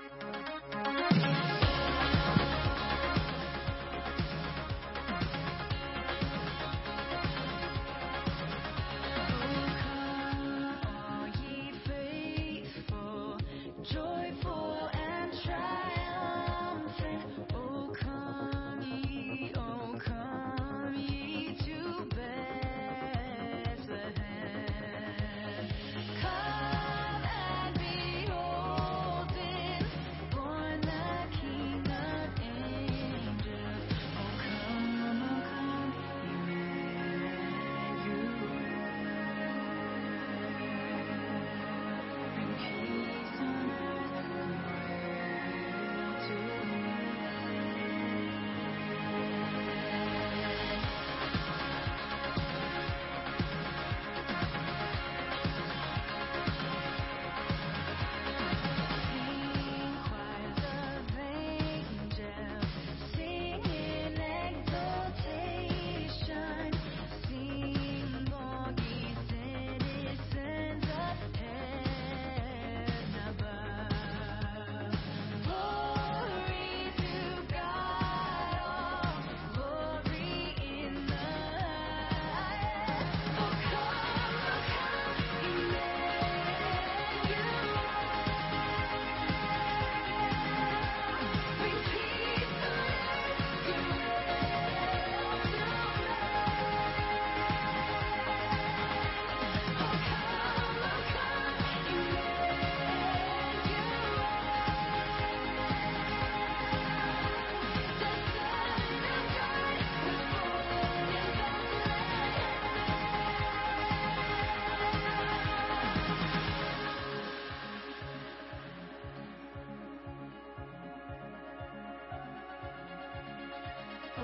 Thank you.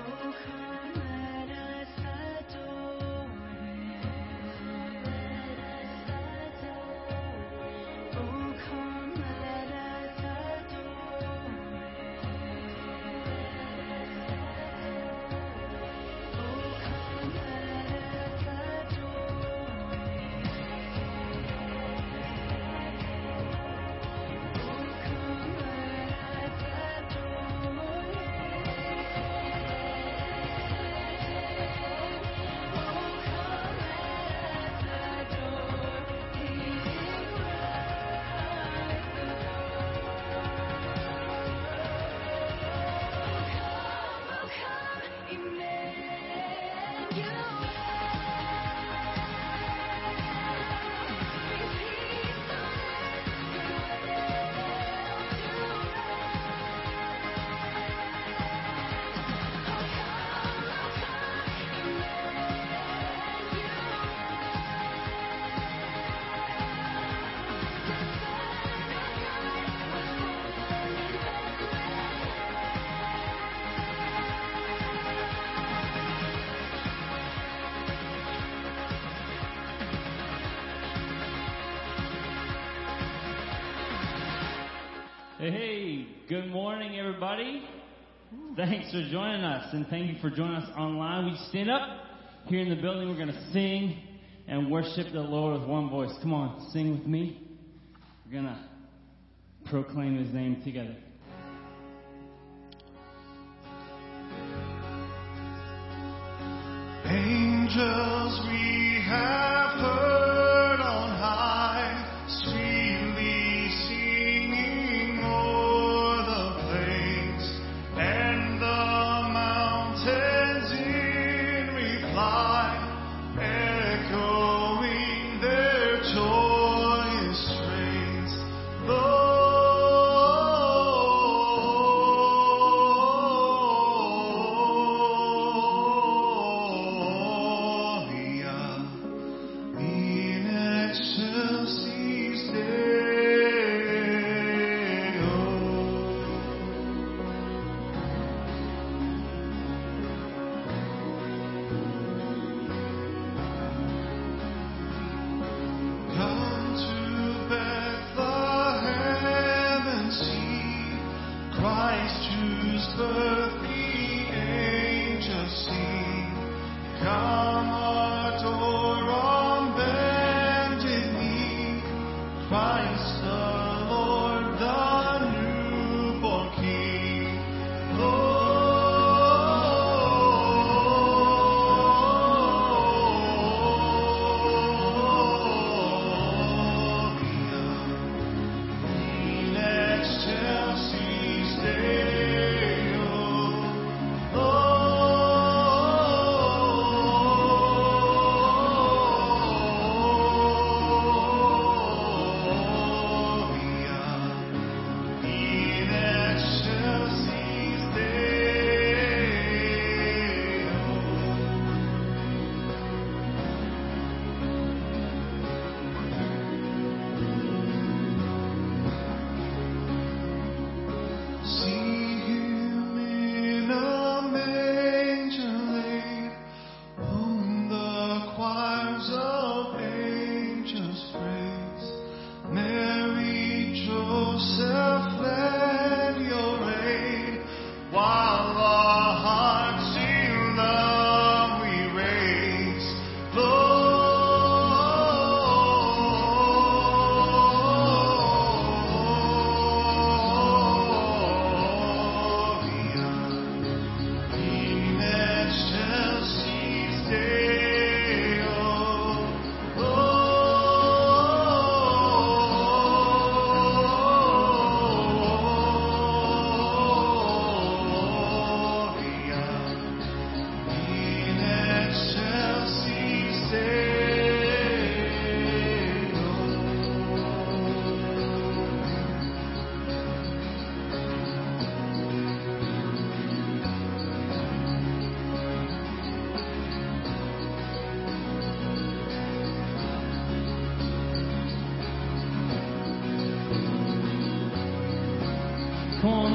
Oh. Hey, good morning, everybody. Thanks for joining us, and thank you for joining us online. We stand up here in the building. We're going to sing and worship the Lord with one voice. Come on, sing with me. We're going to proclaim His name together.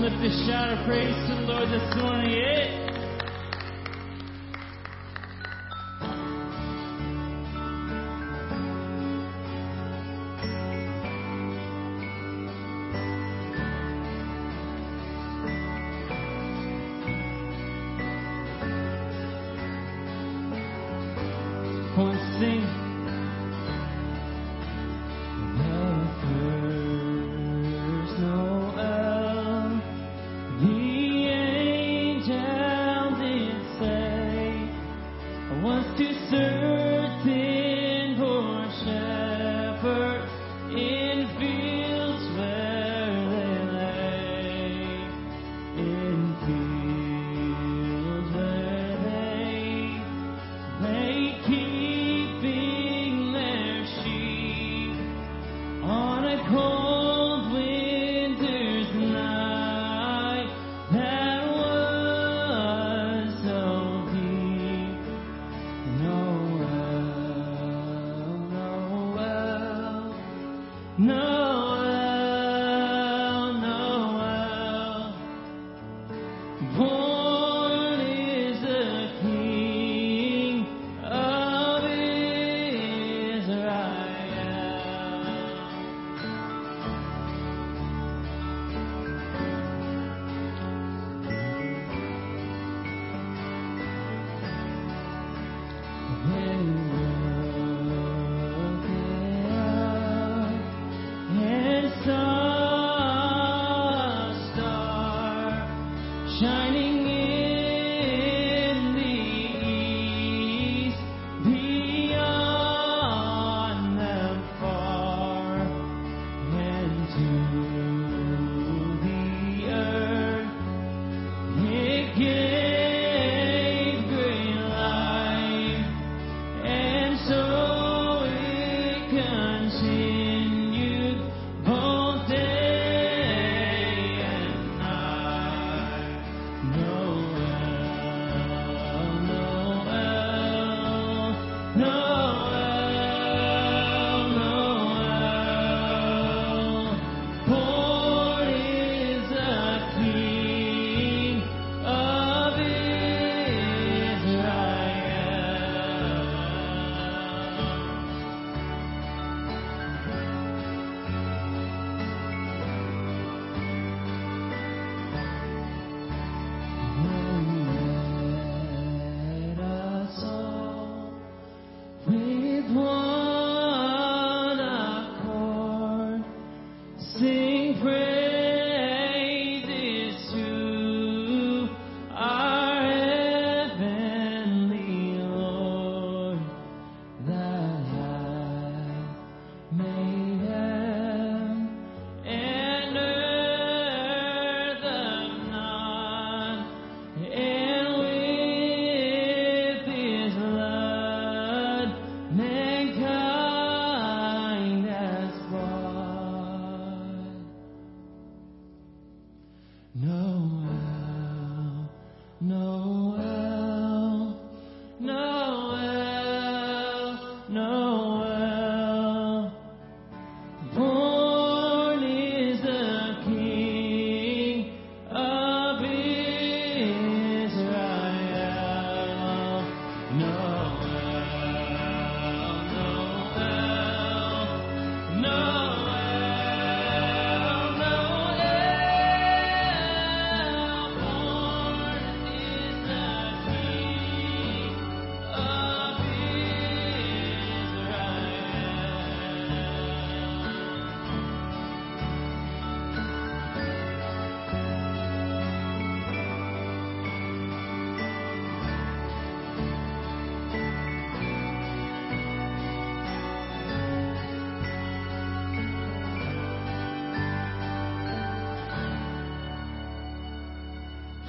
Lift a shout of praise to the Lord this morning. Yeah.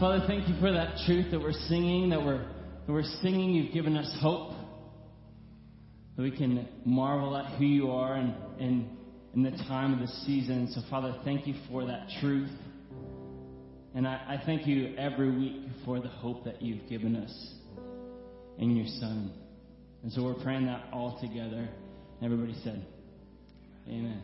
Father, thank you for that truth that we're singing, that we're, that we're singing. You've given us hope, that we can marvel at who you are and, and in the time of the season. So, Father, thank you for that truth. And I, I thank you every week for the hope that you've given us in your Son. And so we're praying that all together. Everybody said, Amen.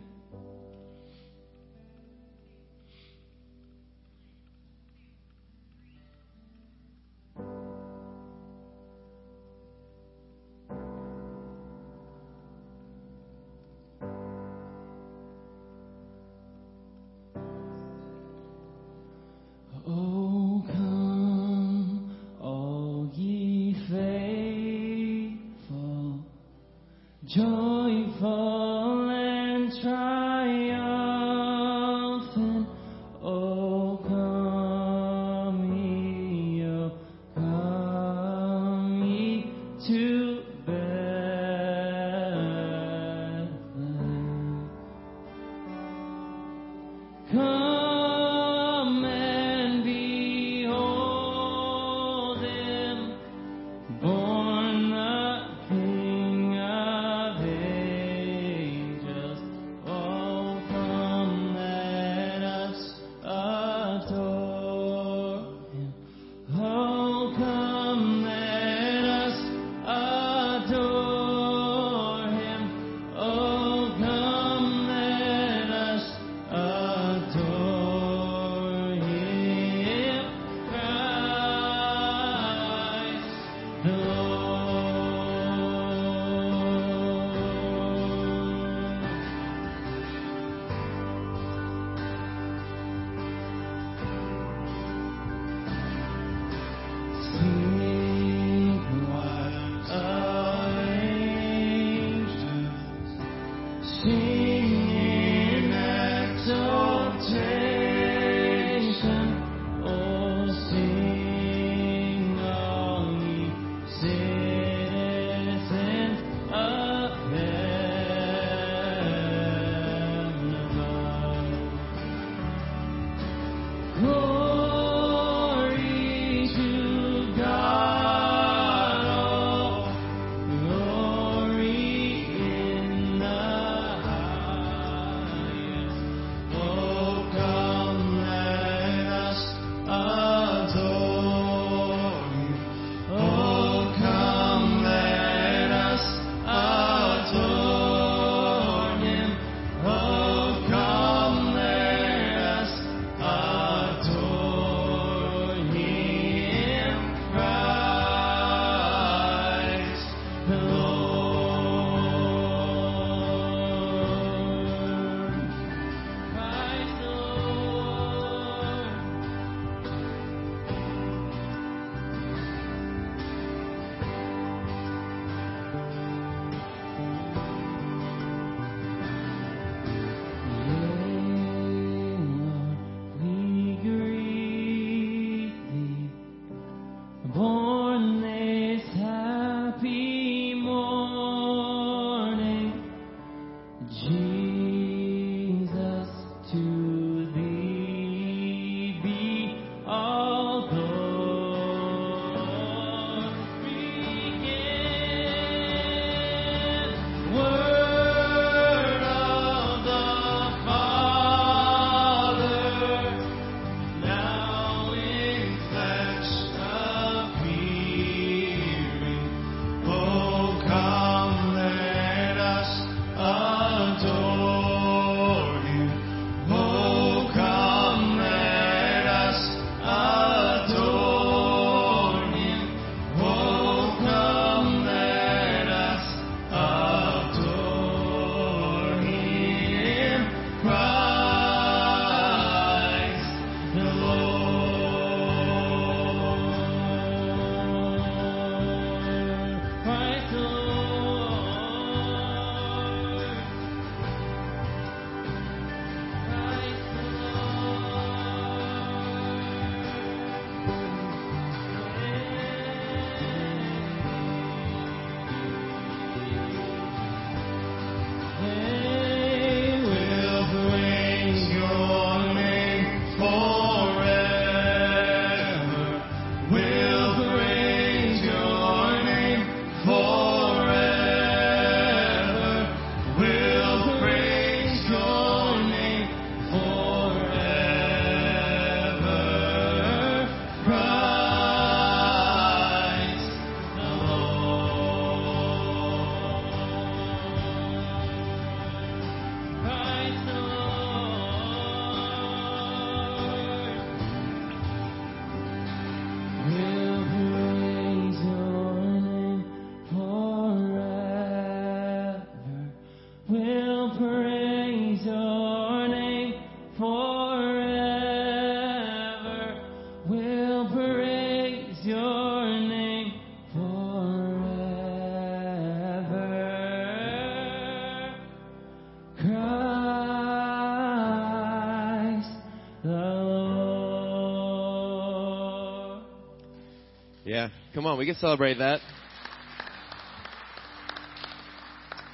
Come on, we can celebrate that.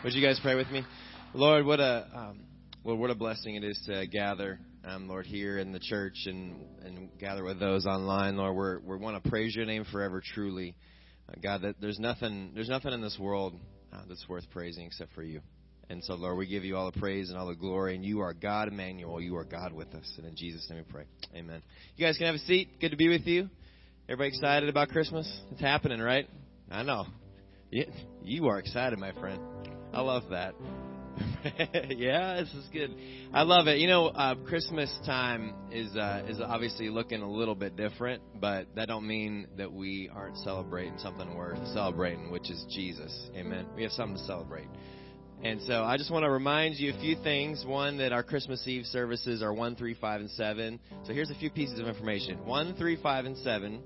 Would you guys pray with me? Lord, what a um, Lord, what a blessing it is to gather, um, Lord, here in the church and and gather with those online. Lord, we're, we want to praise Your name forever. Truly, uh, God, that there's nothing there's nothing in this world uh, that's worth praising except for You. And so, Lord, we give You all the praise and all the glory. And You are God, Emmanuel. You are God with us. And in Jesus' name we pray. Amen. You guys can have a seat. Good to be with you. Everybody excited about Christmas? It's happening, right? I know. You are excited, my friend. I love that. yeah, this is good. I love it. You know, uh, Christmas time is uh, is obviously looking a little bit different, but that don't mean that we aren't celebrating something worth celebrating, which is Jesus. Amen. We have something to celebrate. And so I just want to remind you a few things. One, that our Christmas Eve services are 1, 3, 5, and 7. So here's a few pieces of information 1, 3, 5, and 7.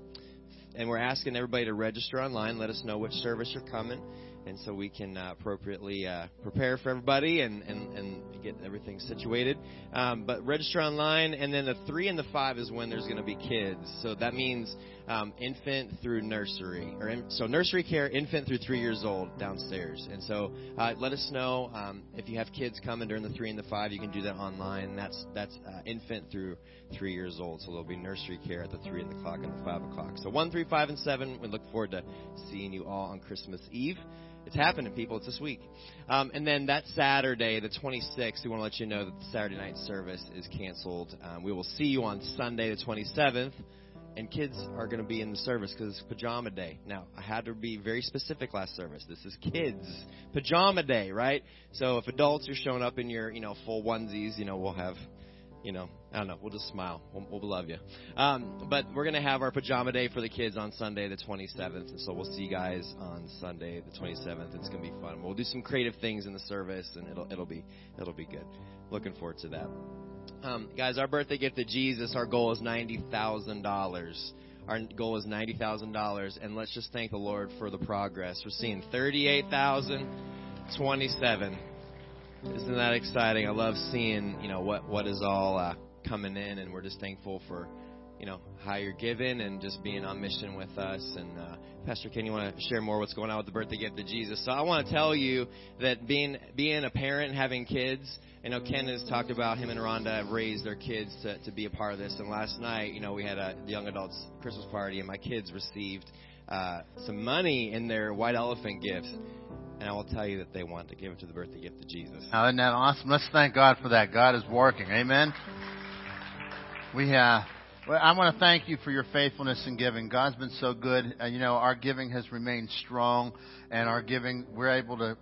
And we're asking everybody to register online. Let us know which service you're coming and so we can uh, appropriately uh, prepare for everybody and, and, and get everything situated. Um, but register online, and then the three and the five is when there's going to be kids. So that means um, infant through nursery, or in, so nursery care, infant through three years old downstairs. And so uh, let us know um, if you have kids coming during the three and the five. You can do that online. That's that's uh, infant through three years old. So there'll be nursery care at the three and the clock and the five o'clock. So one, three, five, and seven. We look forward to seeing you all on Christmas Eve. It's happening, people. It's this week. Um, and then that Saturday, the 26th, we want to let you know that the Saturday night service is canceled. Um, we will see you on Sunday, the 27th. And kids are going to be in the service because it's pajama day. Now, I had to be very specific last service. This is kids pajama day, right? So if adults are showing up in your, you know, full onesies, you know, we'll have you know, I don't know. We'll just smile. We'll, we'll love you. Um, but we're going to have our pajama day for the kids on Sunday, the 27th. And so we'll see you guys on Sunday, the 27th. It's going to be fun. We'll do some creative things in the service, and it'll it'll be it'll be good. Looking forward to that. Um, guys, our birthday gift to Jesus. Our goal is ninety thousand dollars. Our goal is ninety thousand dollars, and let's just thank the Lord for the progress. We're seeing thirty-eight thousand twenty-seven. Isn't that exciting? I love seeing, you know, what what is all uh, coming in, and we're just thankful for, you know, how you're giving and just being on mission with us. And uh, Pastor Ken, you want to share more what's going on with the birthday gift to Jesus? So I want to tell you that being being a parent and having kids, I know Ken has talked about him and Rhonda have raised their kids to, to be a part of this. And last night, you know, we had a young adults Christmas party, and my kids received uh, some money in their white elephant gifts and I will tell you that they want to give it to the birthday gift of Jesus. Isn't that awesome? Let's thank God for that. God is working. Amen. We uh, well, I want to thank you for your faithfulness in giving. God's been so good. Uh, you know, our giving has remained strong, and our giving, we're able to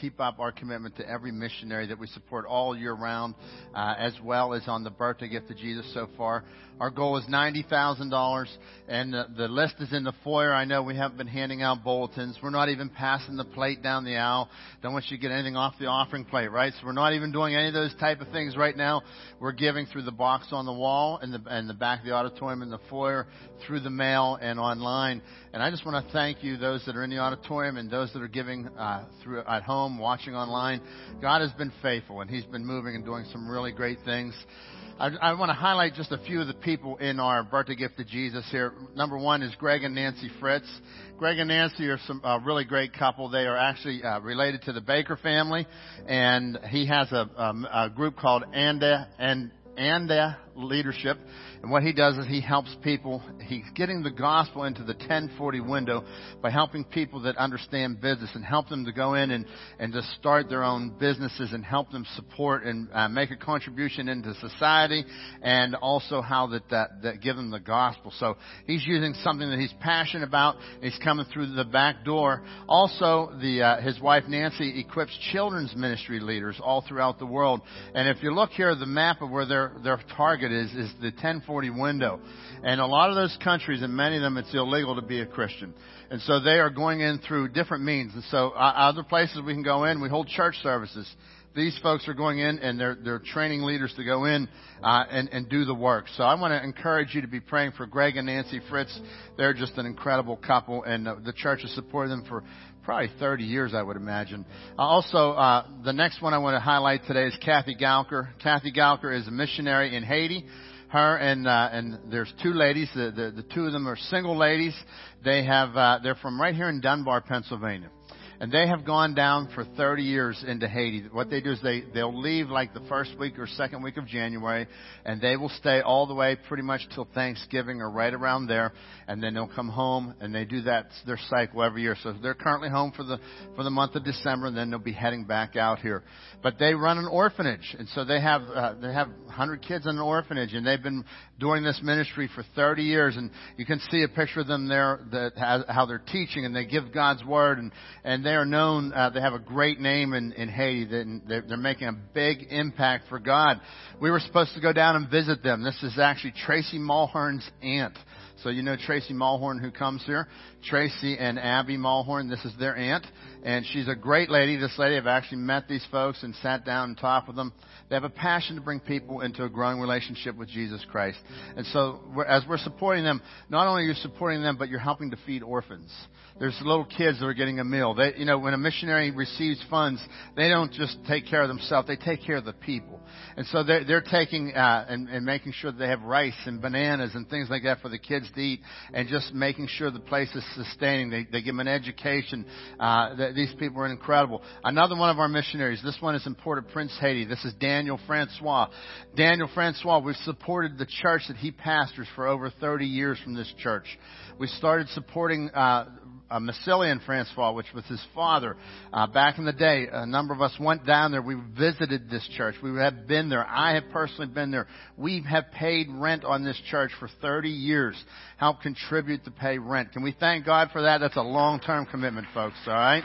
keep up our commitment to every missionary that we support all year round, uh, as well as on the birthday gift of Jesus so far. Our goal is $90,000, and the, list is in the foyer. I know we haven't been handing out bulletins. We're not even passing the plate down the aisle. Don't want you to get anything off the offering plate, right? So we're not even doing any of those type of things right now. We're giving through the box on the wall and the, and the back of the auditorium in the foyer, through the mail and online. And I just want to thank you, those that are in the auditorium and those that are giving uh, through at home, watching online. God has been faithful, and He's been moving and doing some really great things. I, I want to highlight just a few of the people in our birthday gift to Jesus here. Number one is Greg and Nancy Fritz. Greg and Nancy are some uh, really great couple. They are actually uh, related to the Baker family, and he has a, um, a group called Anda and Anda Leadership and what he does is he helps people. He's getting the gospel into the 1040 window by helping people that understand business and help them to go in and, and to start their own businesses and help them support and uh, make a contribution into society and also how that, that, that give them the gospel. So he's using something that he's passionate about. He's coming through the back door. Also, the, uh, his wife Nancy equips children's ministry leaders all throughout the world. And if you look here, the map of where their, target is, is the 1040 window. And a lot of those countries, and many of them, it's illegal to be a Christian. And so they are going in through different means. And so uh, other places we can go in, we hold church services. These folks are going in and they're, they're training leaders to go in uh, and, and do the work. So I want to encourage you to be praying for Greg and Nancy Fritz. They're just an incredible couple, and uh, the church has supported them for probably 30 years, I would imagine. Uh, also, uh, the next one I want to highlight today is Kathy Galker. Kathy Galker is a missionary in Haiti. her and uh, and there's two ladies. The, the the two of them are single ladies. They have uh, they're from right here in Dunbar, Pennsylvania and they have gone down for 30 years into Haiti. What they do is they they'll leave like the first week or second week of January, and they will stay all the way pretty much till Thanksgiving or right around there, and then they'll come home and they do that their cycle every year. So they're currently home for the for the month of December, and then they'll be heading back out here. But they run an orphanage, and so they have uh, they have 100 kids in an orphanage, and they've been doing this ministry for 30 years. And you can see a picture of them there that has, how they're teaching, and they give God's word, and and they are known. Uh, they have a great name in in Haiti. They're, they're making a big impact for God. We were supposed to go down and visit them. This is actually Tracy Mulhern's aunt. So you know Tracy Mulhorn who comes here. Tracy and Abby Mulhorn, this is their aunt. And she's a great lady. This lady, I've actually met these folks and sat down and talked with them. They have a passion to bring people into a growing relationship with Jesus Christ. And so as we're supporting them, not only are you supporting them, but you're helping to feed orphans. There's little kids that are getting a meal. They, you know, when a missionary receives funds, they don't just take care of themselves, they take care of the people. And so they're, they're taking uh, and, and making sure that they have rice and bananas and things like that for the kids to eat, and just making sure the place is sustaining. They, they give them an education. Uh, these people are incredible. Another one of our missionaries. This one is in Port-au-Prince, Haiti. This is Daniel Francois. Daniel Francois. We've supported the church that he pastors for over 30 years from this church. We started supporting uh, uh, Massilian Francois, which was his father. Uh, back in the day, a number of us went down there. We visited this church. We have been there. I have personally been there. We have paid rent on this church for 30 years. Help contribute to pay rent. Can we thank God for that? That's a long-term commitment, folks. All right.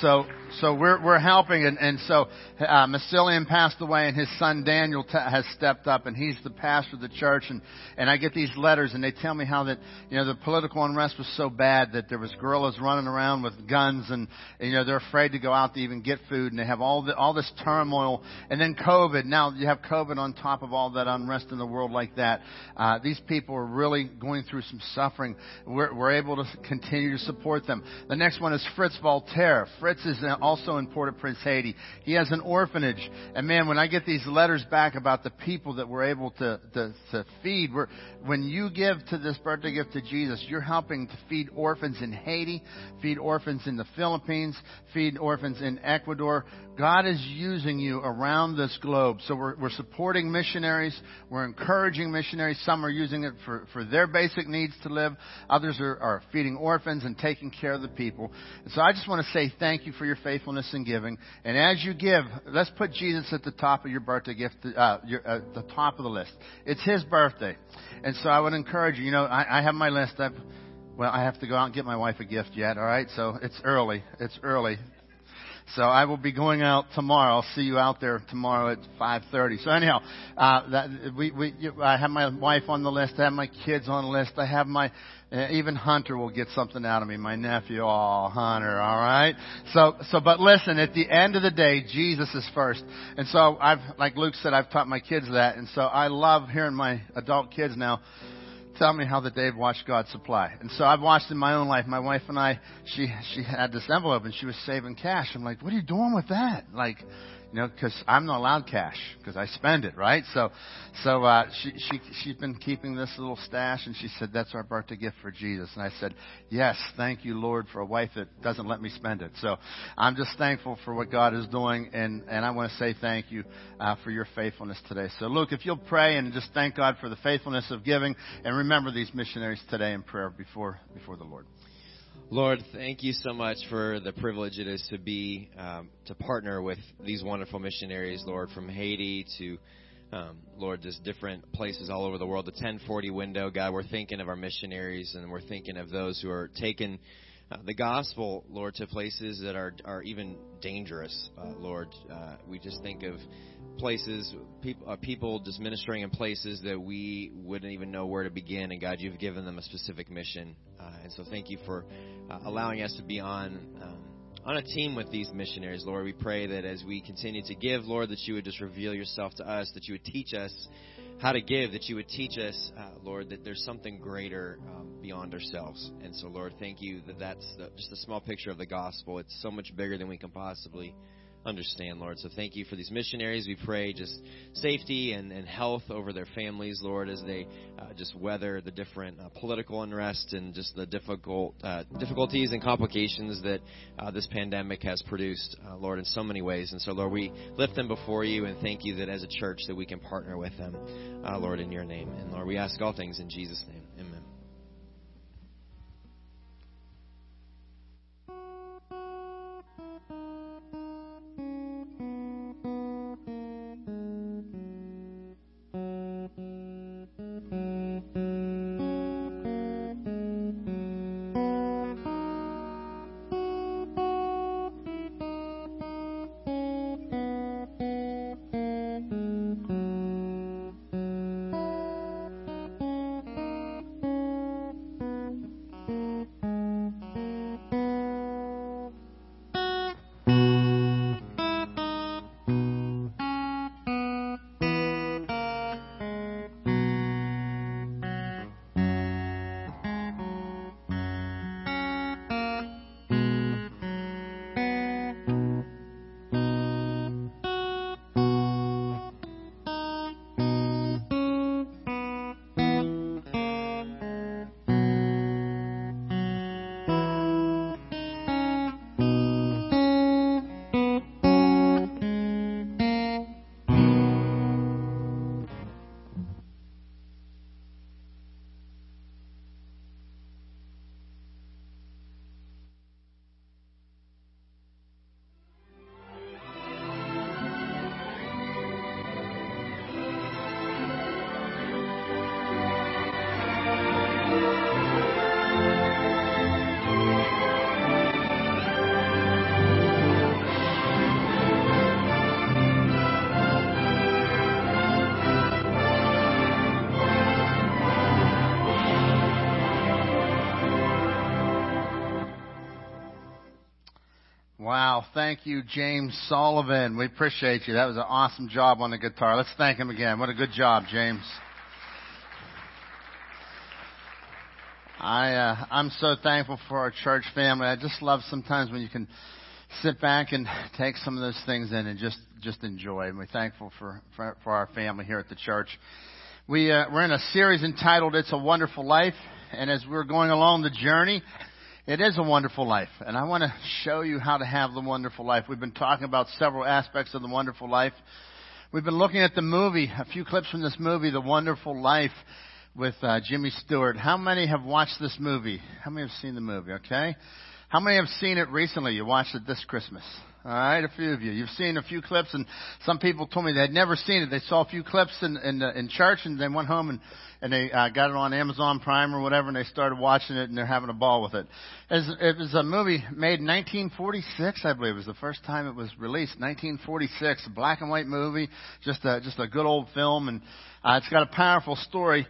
So, so we're we're helping, and and so uh, Massilian passed away, and his son Daniel t- has stepped up, and he's the pastor of the church, and and I get these letters, and they tell me how that you know the political unrest was so bad that there was guerrillas running around with guns, and, and you know they're afraid to go out to even get food, and they have all the all this turmoil, and then COVID. Now you have COVID on top of all that unrest in the world like that. Uh, these people are really going through some suffering. We're we're able to continue to support them. The next one is Fritz Voltaire. Fritz is also in Port-au-Prince, Haiti. He has an orphanage. And man, when I get these letters back about the people that we're able to, to, to feed, we're, when you give to this birthday gift to Jesus, you're helping to feed orphans in Haiti, feed orphans in the Philippines, feed orphans in Ecuador. God is using you around this globe. So we're, we're supporting missionaries. We're encouraging missionaries. Some are using it for, for their basic needs to live. Others are, are feeding orphans and taking care of the people. And so I just want to say thank you for your faithfulness in giving. And as you give, let's put Jesus at the top of your birthday gift, uh, your, uh, the top of the list. It's His birthday. And so I would encourage you, you know, I, I have my list. I've, well, I have to go out and get my wife a gift yet, alright? So it's early. It's early. So I will be going out tomorrow. I'll see you out there tomorrow at 5:30. So anyhow, uh, that we we I have my wife on the list. I have my kids on the list. I have my uh, even Hunter will get something out of me. My nephew, oh Hunter, all right. So so but listen, at the end of the day, Jesus is first. And so I've like Luke said, I've taught my kids that, and so I love hearing my adult kids now tell me how that they've watched God supply. And so I've watched in my own life. My wife and I, she she had this envelope and she was saving cash. I'm like, what are you doing with that? Like, you know, because I'm not allowed cash because I spend it, right? So, so uh, she she she's been keeping this little stash, and she said that's our birthday gift for Jesus. And I said, yes, thank you, Lord, for a wife that doesn't let me spend it. So, I'm just thankful for what God is doing, and and I want to say thank you uh, for your faithfulness today. So, Luke, if you'll pray and just thank God for the faithfulness of giving, and remember these missionaries today in prayer before before the Lord. Lord, thank you so much for the privilege it is to be um, to partner with these wonderful missionaries, Lord, from Haiti to um, Lord, just different places all over the world. The 1040 window, God, we're thinking of our missionaries and we're thinking of those who are taking uh, the gospel, Lord, to places that are are even dangerous, uh, Lord. Uh, we just think of places, people, uh, people just ministering in places that we wouldn't even know where to begin. And God, you've given them a specific mission, uh, and so thank you for uh, allowing us to be on. Um, on a team with these missionaries, Lord, we pray that as we continue to give, Lord, that you would just reveal yourself to us, that you would teach us how to give, that you would teach us, uh, Lord, that there's something greater um, beyond ourselves. And so, Lord, thank you that that's the, just a small picture of the gospel. It's so much bigger than we can possibly understand, Lord. So thank you for these missionaries. We pray just safety and, and health over their families, Lord, as they uh, just weather the different uh, political unrest and just the difficult uh, difficulties and complications that uh, this pandemic has produced, uh, Lord, in so many ways. And so, Lord, we lift them before you and thank you that as a church that we can partner with them, uh, Lord, in your name. And Lord, we ask all things in Jesus' name. Amen. Thank you, James Sullivan. We appreciate you. That was an awesome job on the guitar. Let's thank him again. What a good job, James. I uh, I'm so thankful for our church family. I just love sometimes when you can sit back and take some of those things in and just just enjoy. And we're thankful for for, for our family here at the church. We uh, we're in a series entitled "It's a Wonderful Life," and as we're going along the journey, it is a wonderful life, and I want to show you how to have the wonderful life. We've been talking about several aspects of the wonderful life. We've been looking at the movie, a few clips from this movie, The Wonderful Life, with uh, Jimmy Stewart. How many have watched this movie? How many have seen the movie? Okay. How many have seen it recently? You watched it this Christmas. All right, a few of you. You've seen a few clips, and some people told me they had never seen it. They saw a few clips in in, uh, in church, and they went home and and they uh, got it on Amazon Prime or whatever, and they started watching it, and they're having a ball with it. It was a movie made in 1946, I believe, it was the first time it was released. 1946, a black and white movie, just a just a good old film, and uh, it's got a powerful story.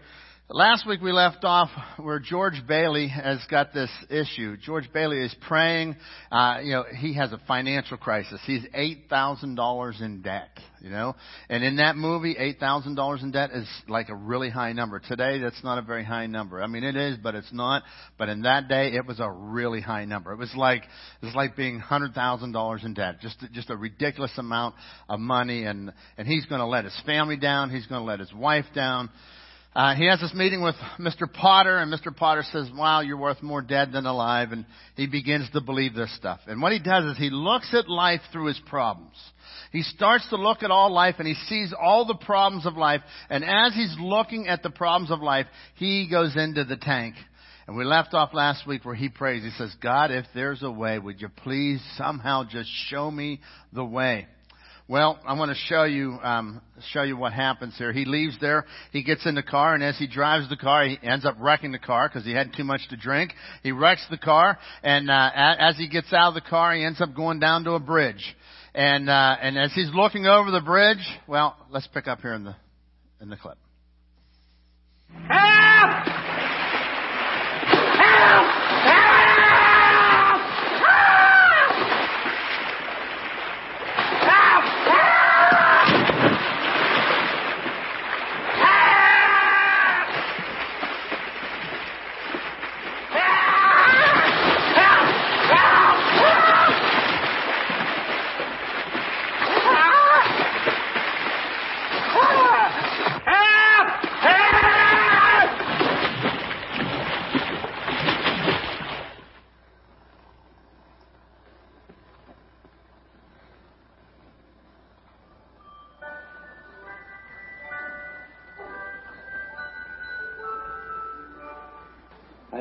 Last week we left off where George Bailey has got this issue. George Bailey is praying. Uh, you know, he has a financial crisis. He's eight thousand dollars in debt. You know, and in that movie, eight thousand dollars in debt is like a really high number. Today, that's not a very high number. I mean, it is, but it's not. But in that day, it was a really high number. It was like it was like being hundred thousand dollars in debt. Just just a ridiculous amount of money, and and he's going to let his family down. He's going to let his wife down. Uh, he has this meeting with Mr. Potter, and Mr. Potter says, Wow, you're worth more dead than alive. And he begins to believe this stuff. And what he does is he looks at life through his problems. He starts to look at all life and he sees all the problems of life. And as he's looking at the problems of life, he goes into the tank. And we left off last week where he prays. He says, God, if there's a way, would you please somehow just show me the way? Well, I want to show you um, show you what happens here. He leaves there. He gets in the car, and as he drives the car, he ends up wrecking the car because he had too much to drink. He wrecks the car, and uh, as he gets out of the car, he ends up going down to a bridge. And uh, and as he's looking over the bridge, well, let's pick up here in the in the clip. Help!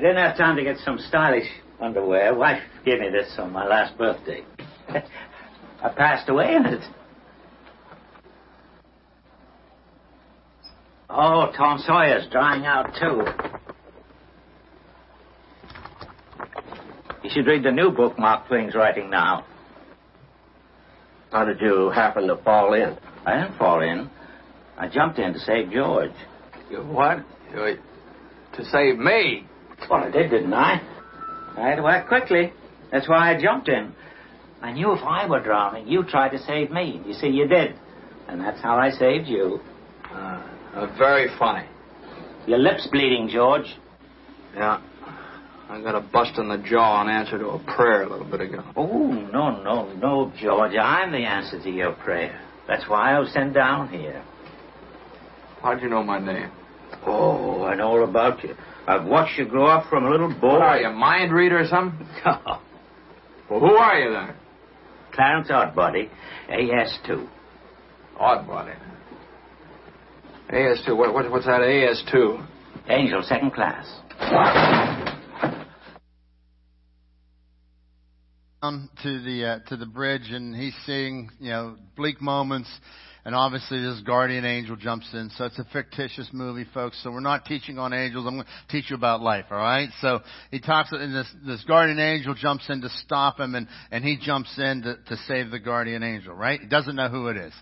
Didn't have time to get some stylish underwear. Wife gave me this on my last birthday. I passed away in it. Oh, Tom Sawyer's drying out too. You should read the new book Mark Twain's writing now. How did you happen to fall in? I didn't fall in. I jumped in to save George. You what? You, to save me? Well, I did, didn't I? I had to act quickly. That's why I jumped in. I knew if I were drowning, you'd try to save me. You see, you did. And that's how I saved you. Uh, uh, very funny. Your lip's bleeding, George. Yeah. I got a bust in the jaw in answer to a prayer a little bit ago. Oh, no, no, no, George. I'm the answer to your prayer. That's why I was sent down here. How'd you know my name? Oh, I know all about you. I've watched you grow up from a little boy. What are you, a mind reader or something? well, who are you then? Clarence Oddbody, AS2. Oddbody. AS2. What, what, what's that AS2? Angel, second class. Down to the uh, to the bridge, and he's seeing you know bleak moments, and obviously this guardian angel jumps in. So it's a fictitious movie, folks. So we're not teaching on angels. I'm going to teach you about life. All right. So he talks, and this this guardian angel jumps in to stop him, and and he jumps in to, to save the guardian angel. Right? He doesn't know who it is.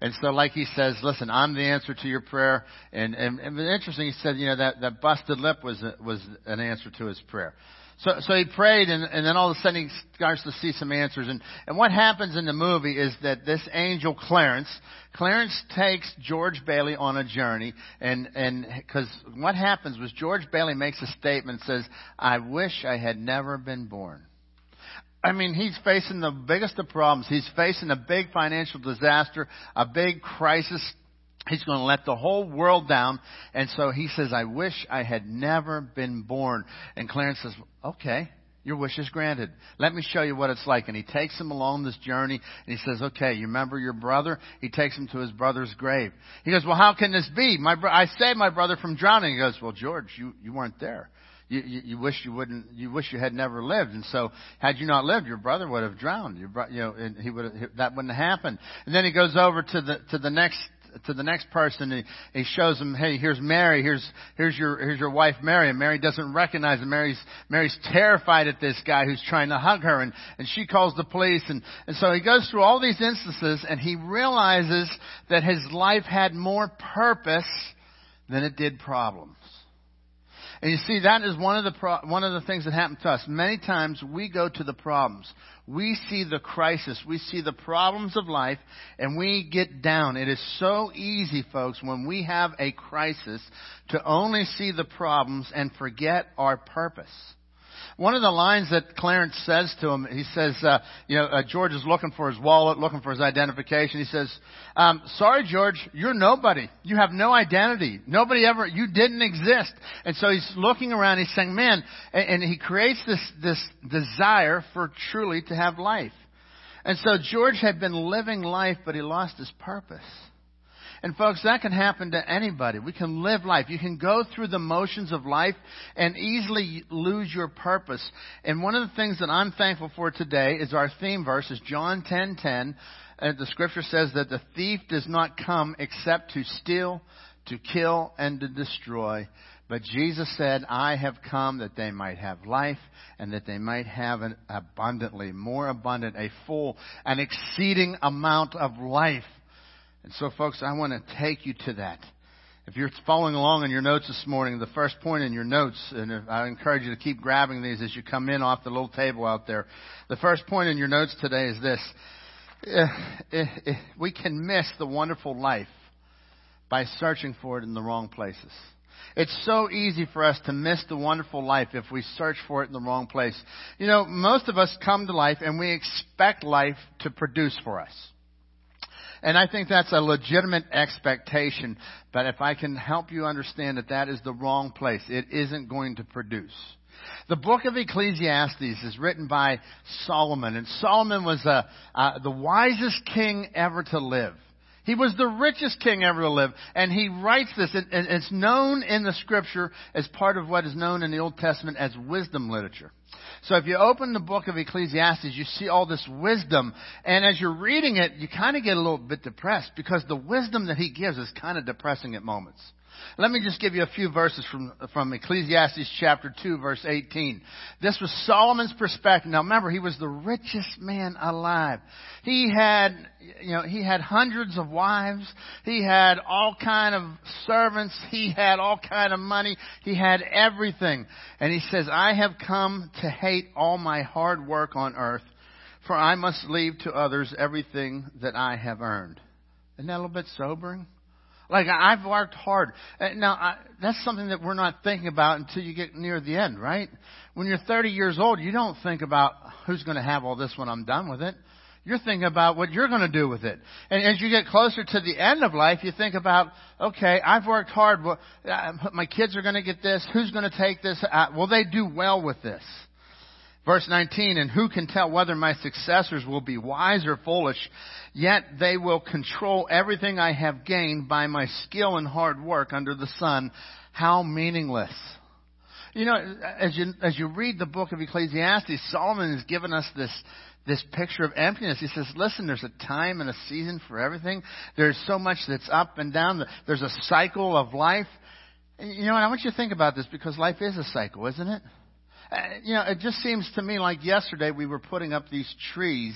And so, like he says, listen, I'm the answer to your prayer. And, and, and interesting, he said, you know, that, that busted lip was, was an answer to his prayer. So, so he prayed, and, and then all of a sudden he starts to see some answers. And, and what happens in the movie is that this angel Clarence, Clarence takes George Bailey on a journey, and and because what happens was George Bailey makes a statement, says, "I wish I had never been born." I mean, he's facing the biggest of problems. He's facing a big financial disaster, a big crisis. He's going to let the whole world down. And so he says, I wish I had never been born. And Clarence says, okay, your wish is granted. Let me show you what it's like. And he takes him along this journey and he says, okay, you remember your brother? He takes him to his brother's grave. He goes, well, how can this be? My bro- I saved my brother from drowning. He goes, well, George, you, you weren't there you, you, you wish you wouldn't, you wish you had never lived. And so, had you not lived, your brother would have drowned. Your bro, you know, and he would have, that wouldn't have happened. And then he goes over to the to the next to the next person and he shows him, hey, here's Mary, here's here's your here's your wife Mary, and Mary doesn't recognize him. Mary's Mary's terrified at this guy who's trying to hug her, and and she calls the police, and and so he goes through all these instances, and he realizes that his life had more purpose than it did problems. And you see, that is one of the pro- one of the things that happened to us. Many times we go to the problems. We see the crisis. We see the problems of life, and we get down. It is so easy, folks, when we have a crisis, to only see the problems and forget our purpose. One of the lines that Clarence says to him, he says, uh, you know, uh, George is looking for his wallet, looking for his identification. He says, um, "Sorry, George, you're nobody. You have no identity. Nobody ever. You didn't exist." And so he's looking around. He's saying, "Man," and, and he creates this this desire for truly to have life. And so George had been living life, but he lost his purpose. And folks, that can happen to anybody. We can live life. You can go through the motions of life and easily lose your purpose. And one of the things that I'm thankful for today is our theme verse is John 10:10. 10, uh, the scripture says that the thief does not come except to steal, to kill, and to destroy. But Jesus said, I have come that they might have life and that they might have an abundantly, more abundant, a full, an exceeding amount of life. And so, folks, I want to take you to that. If you're following along in your notes this morning, the first point in your notes, and I encourage you to keep grabbing these as you come in off the little table out there. The first point in your notes today is this. Eh, eh, eh, we can miss the wonderful life by searching for it in the wrong places. It's so easy for us to miss the wonderful life if we search for it in the wrong place. You know, most of us come to life and we expect life to produce for us. And I think that's a legitimate expectation. But if I can help you understand that that is the wrong place, it isn't going to produce. The book of Ecclesiastes is written by Solomon, and Solomon was uh, uh, the wisest king ever to live. He was the richest king ever to live. And he writes this, and it's known in the scripture as part of what is known in the Old Testament as wisdom literature. So if you open the book of Ecclesiastes, you see all this wisdom. And as you're reading it, you kind of get a little bit depressed because the wisdom that he gives is kind of depressing at moments. Let me just give you a few verses from, from Ecclesiastes chapter 2 verse 18. This was Solomon's perspective. Now remember, he was the richest man alive. He had, you know, he had hundreds of wives. He had all kind of servants. He had all kind of money. He had everything. And he says, I have come to hate all my hard work on earth, for I must leave to others everything that I have earned. Isn't that a little bit sobering? Like I've worked hard. Uh, now I, that's something that we're not thinking about until you get near the end, right? When you're 30 years old, you don't think about who's going to have all this when I'm done with it. You're thinking about what you're going to do with it. And as you get closer to the end of life, you think about, okay, I've worked hard. Well, uh, my kids are going to get this. Who's going to take this? Uh, will they do well with this? Verse 19, and who can tell whether my successors will be wise or foolish? Yet they will control everything I have gained by my skill and hard work under the sun. How meaningless. You know, as you, as you read the book of Ecclesiastes, Solomon has given us this, this picture of emptiness. He says, listen, there's a time and a season for everything. There's so much that's up and down. There's a cycle of life. You know, and I want you to think about this because life is a cycle, isn't it? Uh, you know, it just seems to me like yesterday we were putting up these trees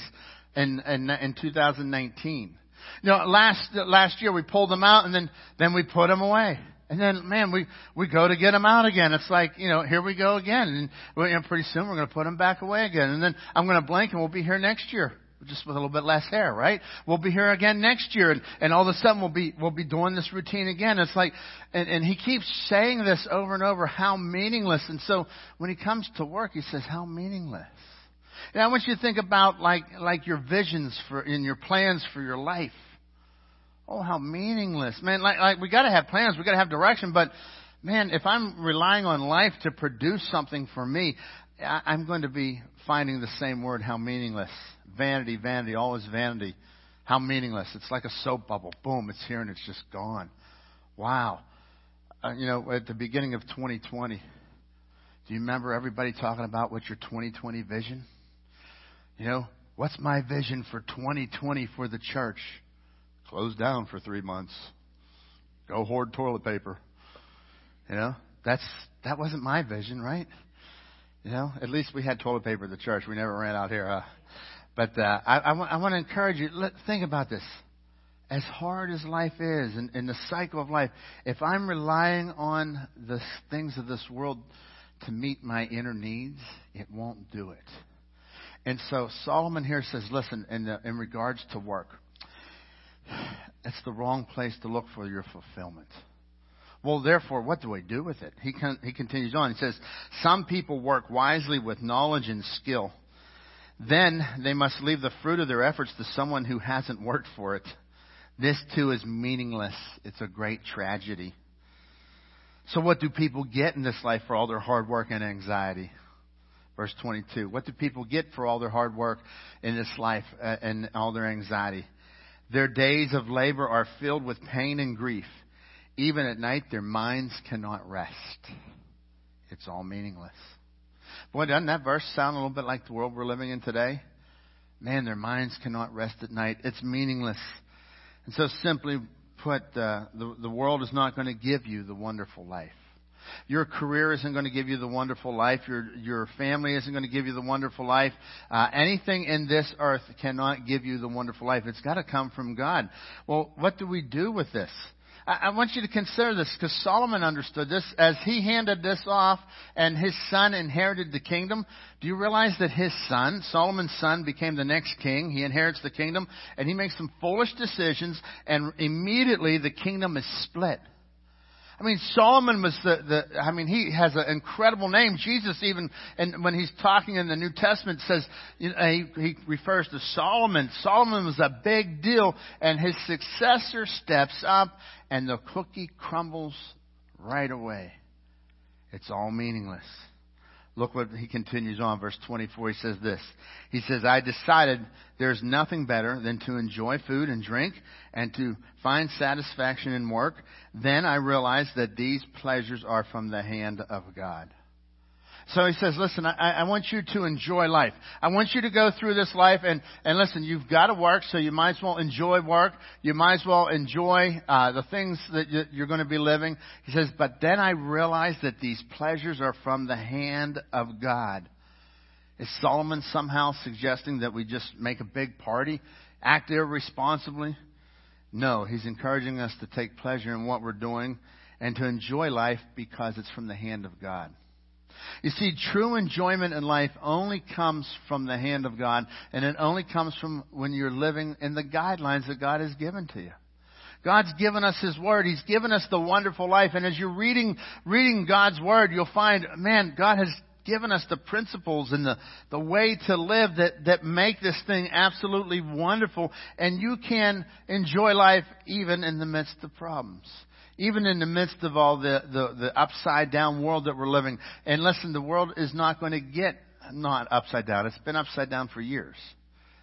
in in, in 2019. You know, last last year we pulled them out and then then we put them away. And then, man, we we go to get them out again. It's like, you know, here we go again. And you know, pretty soon we're going to put them back away again. And then I'm going to blink and we'll be here next year just with a little bit less hair, right? We'll be here again next year, and, and all of a sudden we'll be we'll be doing this routine again. It's like, and, and he keeps saying this over and over, how meaningless. And so when he comes to work, he says, how meaningless. And I want you to think about like like your visions for in your plans for your life. Oh, how meaningless, man! Like like we got to have plans, we got to have direction, but man, if I'm relying on life to produce something for me, I, I'm going to be finding the same word, how meaningless. Vanity, vanity, always vanity. How meaningless. It's like a soap bubble. Boom, it's here and it's just gone. Wow. Uh, you know, at the beginning of 2020, do you remember everybody talking about what's your 2020 vision? You know, what's my vision for 2020 for the church? Close down for three months. Go hoard toilet paper. You know, that's that wasn't my vision, right? You know, at least we had toilet paper at the church. We never ran out here. Uh, but uh, I, I, want, want to encourage you. Let, think about this. As hard as life is, and, and the cycle of life, if I'm relying on the things of this world to meet my inner needs, it won't do it. And so Solomon here says, listen, in, the, in regards to work, it's the wrong place to look for your fulfillment. Well, therefore, what do I do with it? He, con- he continues on. He says, Some people work wisely with knowledge and skill. Then they must leave the fruit of their efforts to someone who hasn't worked for it. This too is meaningless. It's a great tragedy. So, what do people get in this life for all their hard work and anxiety? Verse 22. What do people get for all their hard work in this life uh, and all their anxiety? Their days of labor are filled with pain and grief. Even at night, their minds cannot rest. It's all meaningless. Boy, doesn't that verse sound a little bit like the world we're living in today? Man, their minds cannot rest at night. It's meaningless. And so, simply put, uh, the, the world is not going to give you the wonderful life. Your career isn't going to give you the wonderful life. Your, your family isn't going to give you the wonderful life. Uh, anything in this earth cannot give you the wonderful life. It's got to come from God. Well, what do we do with this? I want you to consider this because Solomon understood this as he handed this off and his son inherited the kingdom. Do you realize that his son, Solomon's son, became the next king? He inherits the kingdom and he makes some foolish decisions and immediately the kingdom is split. I mean, Solomon was the, the I mean, he has an incredible name. Jesus even, and when he's talking in the New Testament says, you know, he, he refers to Solomon. Solomon was a big deal and his successor steps up and the cookie crumbles right away. It's all meaningless. Look what he continues on, verse 24. He says this. He says, I decided there's nothing better than to enjoy food and drink and to find satisfaction in work. Then I realized that these pleasures are from the hand of God. So he says, listen, I, I want you to enjoy life. I want you to go through this life and, and listen, you've got to work, so you might as well enjoy work. You might as well enjoy uh, the things that you're going to be living. He says, but then I realized that these pleasures are from the hand of God. Is Solomon somehow suggesting that we just make a big party, act irresponsibly? No, he's encouraging us to take pleasure in what we're doing and to enjoy life because it's from the hand of God. You see, true enjoyment in life only comes from the hand of God, and it only comes from when you're living in the guidelines that God has given to you. God's given us His Word. He's given us the wonderful life. And as you're reading, reading God's Word, you'll find, man, God has given us the principles and the, the way to live that, that make this thing absolutely wonderful. And you can enjoy life even in the midst of problems even in the midst of all the, the, the upside down world that we're living. And listen, the world is not going to get not upside down. It's been upside down for years.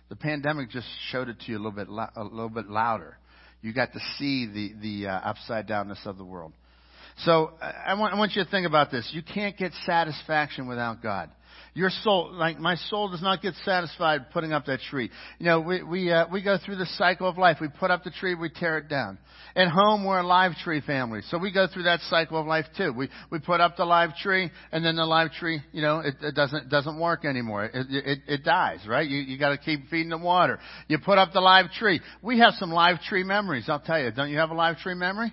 The pandemic just showed it to you a little bit, a little bit louder. You got to see the, the uh, upside downness of the world. So I want, I want you to think about this. You can't get satisfaction without God. Your soul, like my soul does not get satisfied putting up that tree. You know, we, we, uh, we go through the cycle of life. We put up the tree, we tear it down. At home, we're a live tree family. So we go through that cycle of life too. We, we put up the live tree and then the live tree, you know, it, it doesn't, doesn't work anymore. It, it, it dies, right? You, you gotta keep feeding it water. You put up the live tree. We have some live tree memories, I'll tell you. Don't you have a live tree memory?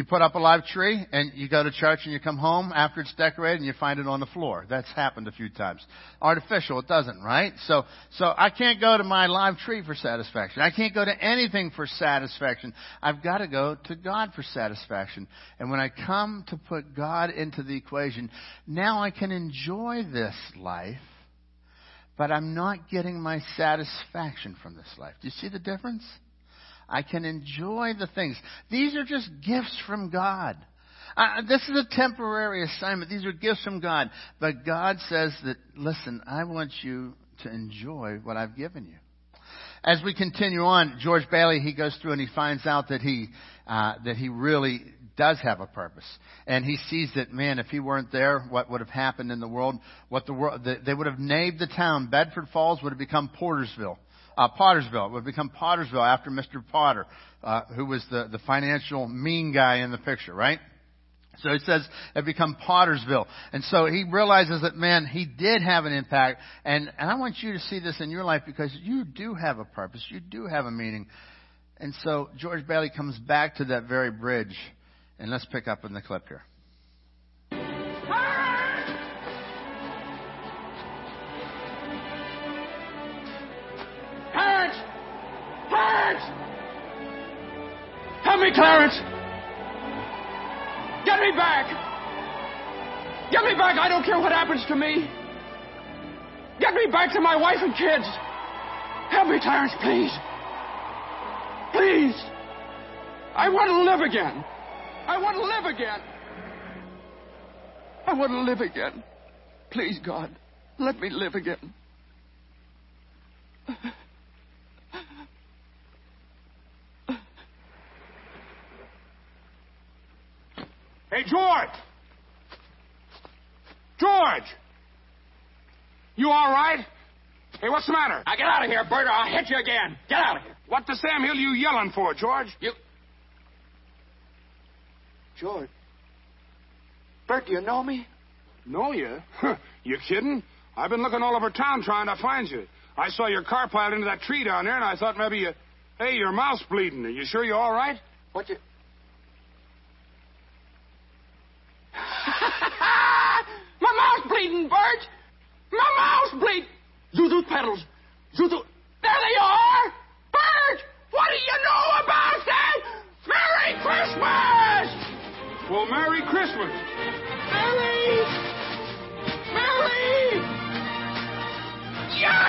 You put up a live tree and you go to church and you come home after it's decorated and you find it on the floor. That's happened a few times. Artificial, it doesn't, right? So, so I can't go to my live tree for satisfaction. I can't go to anything for satisfaction. I've got to go to God for satisfaction. And when I come to put God into the equation, now I can enjoy this life, but I'm not getting my satisfaction from this life. Do you see the difference? I can enjoy the things. These are just gifts from God. Uh, this is a temporary assignment. These are gifts from God. But God says that, listen, I want you to enjoy what I've given you. As we continue on, George Bailey, he goes through and he finds out that he, uh, that he really does have a purpose. And he sees that, man, if he weren't there, what would have happened in the world? What the world, they would have named the town, Bedford Falls would have become Portersville uh, Pottersville. It would become Pottersville after Mr. Potter, uh, who was the, the financial mean guy in the picture, right? So it says it become Pottersville. And so he realizes that, man, he did have an impact. And, and I want you to see this in your life because you do have a purpose. You do have a meaning. And so George Bailey comes back to that very bridge. And let's pick up in the clip here. Help me, Clarence! Get me back! Get me back! I don't care what happens to me! Get me back to my wife and kids! Help me, Clarence, please! Please! I want to live again! I want to live again! I want to live again. Please, God, let me live again. Hey, George! George! You all right? Hey, what's the matter? Now get out of here, Bert, or I'll hit you again. Get out of here. What the Sam Hill you yelling for, George? You. George. Bert, do you know me? Know you? Huh. You kidding? I've been looking all over town trying to find you. I saw your car piled into that tree down there, and I thought maybe you. Hey, your mouth's bleeding. Are you sure you're all right? What you. Bleeding, Bert! My mouth's bleeding! Zuzu petals! Zuzu... There they are! Bert! What do you know about that? Merry Christmas! Well, Merry Christmas! Merry! Merry! Yeah!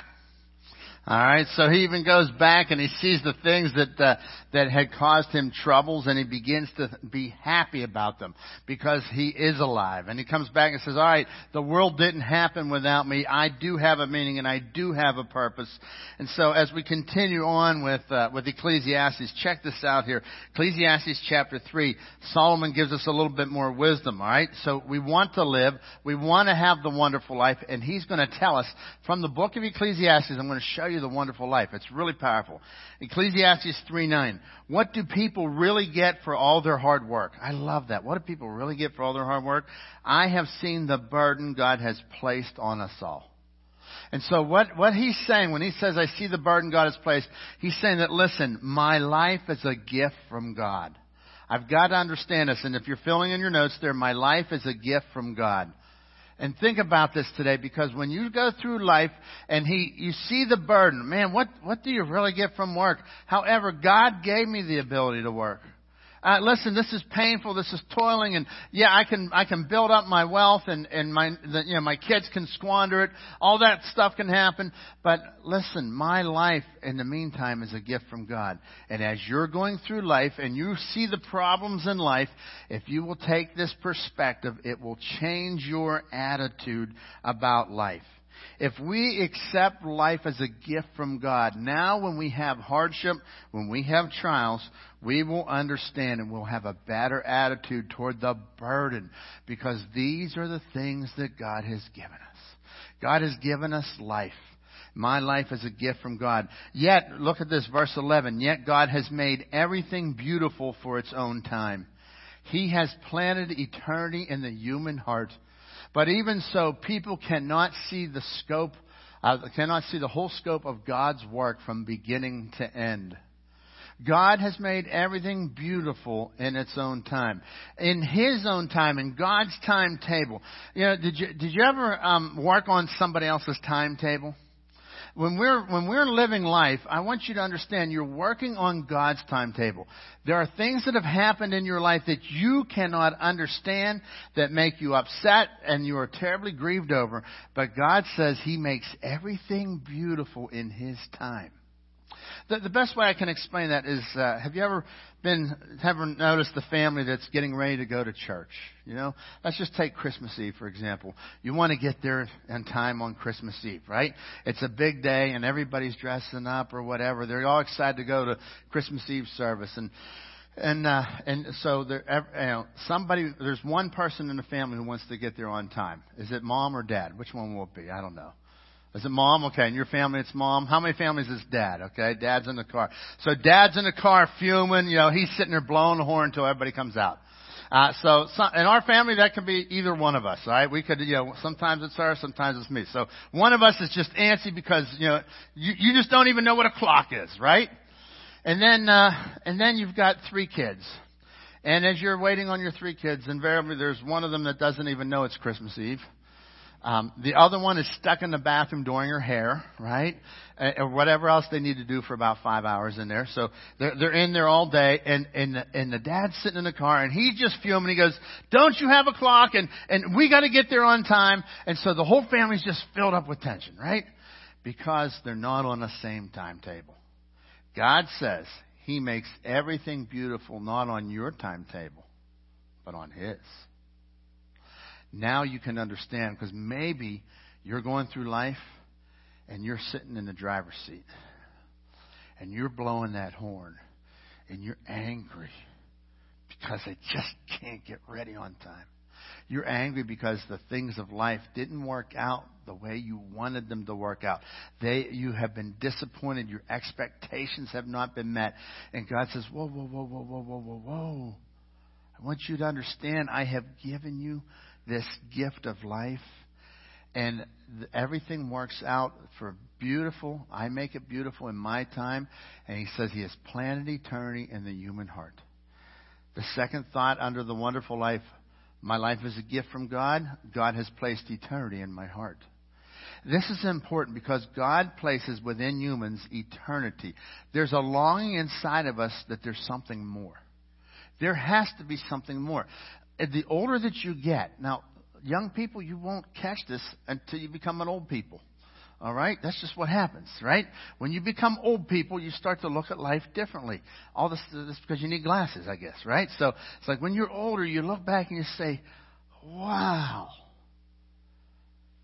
All right, so he even goes back and he sees the things that uh, that had caused him troubles, and he begins to be happy about them because he is alive. And he comes back and says, "All right, the world didn't happen without me. I do have a meaning, and I do have a purpose." And so, as we continue on with uh, with Ecclesiastes, check this out here. Ecclesiastes chapter three. Solomon gives us a little bit more wisdom. All right, so we want to live, we want to have the wonderful life, and he's going to tell us from the book of Ecclesiastes. I'm going to show you the wonderful life. It's really powerful. Ecclesiastes 3 9. What do people really get for all their hard work? I love that. What do people really get for all their hard work? I have seen the burden God has placed on us all. And so what, what he's saying when he says, I see the burden God has placed, he's saying that, listen, my life is a gift from God. I've got to understand this. And if you're filling in your notes there, my life is a gift from God. And think about this today because when you go through life and he, you see the burden, man, what, what do you really get from work? However, God gave me the ability to work. Uh, listen, this is painful. This is toiling, and yeah, I can I can build up my wealth, and and my the, you know my kids can squander it. All that stuff can happen. But listen, my life in the meantime is a gift from God. And as you're going through life and you see the problems in life, if you will take this perspective, it will change your attitude about life. If we accept life as a gift from God, now when we have hardship, when we have trials, we will understand and we'll have a better attitude toward the burden because these are the things that God has given us. God has given us life. My life is a gift from God. Yet, look at this, verse 11. Yet God has made everything beautiful for its own time. He has planted eternity in the human heart. But even so, people cannot see the scope, uh, cannot see the whole scope of God's work from beginning to end. God has made everything beautiful in its own time. In His own time, in God's timetable. You know, did you, did you ever um, work on somebody else's timetable? when we're when we're living life, I want you to understand you're working on God's timetable. There are things that have happened in your life that you cannot understand that make you upset and you are terribly grieved over, but God says he makes everything beautiful in his time. The, the best way I can explain that is, uh, have you ever been, ever noticed the family that's getting ready to go to church? You know, let's just take Christmas Eve for example. You want to get there in time on Christmas Eve, right? It's a big day and everybody's dressing up or whatever. They're all excited to go to Christmas Eve service and and uh, and so there, you know, somebody there's one person in the family who wants to get there on time. Is it mom or dad? Which one will it be? I don't know. Is it mom? Okay. In your family, it's mom. How many families is dad? Okay. Dad's in the car. So dad's in the car fuming. You know, he's sitting there blowing the horn until everybody comes out. Uh, so, so in our family, that can be either one of us, right? We could, you know, sometimes it's her, sometimes it's me. So one of us is just antsy because, you know, you, you just don't even know what a clock is, right? And then, uh, and then you've got three kids. And as you're waiting on your three kids, invariably there's one of them that doesn't even know it's Christmas Eve. Um, the other one is stuck in the bathroom doing her hair, right? Or whatever else they need to do for about five hours in there. So they're, they're in there all day, and and the, and the dad's sitting in the car, and he's just fuming. He goes, "Don't you have a clock?" And and we got to get there on time. And so the whole family's just filled up with tension, right? Because they're not on the same timetable. God says He makes everything beautiful, not on your timetable, but on His. Now you can understand because maybe you're going through life and you're sitting in the driver's seat and you're blowing that horn and you're angry because they just can't get ready on time. You're angry because the things of life didn't work out the way you wanted them to work out. They, you have been disappointed. Your expectations have not been met. And God says, whoa, whoa, whoa, whoa, whoa, whoa, whoa, whoa. I want you to understand I have given you this gift of life. And everything works out for beautiful. I make it beautiful in my time. And he says he has planted eternity in the human heart. The second thought under the wonderful life my life is a gift from God. God has placed eternity in my heart. This is important because God places within humans eternity. There's a longing inside of us that there's something more. There has to be something more the older that you get, now, young people, you won't catch this until you become an old people. All right? That's just what happens, right? When you become old people, you start to look at life differently. All this, this because you need glasses, I guess, right? So it's like when you're older, you look back and you say, wow.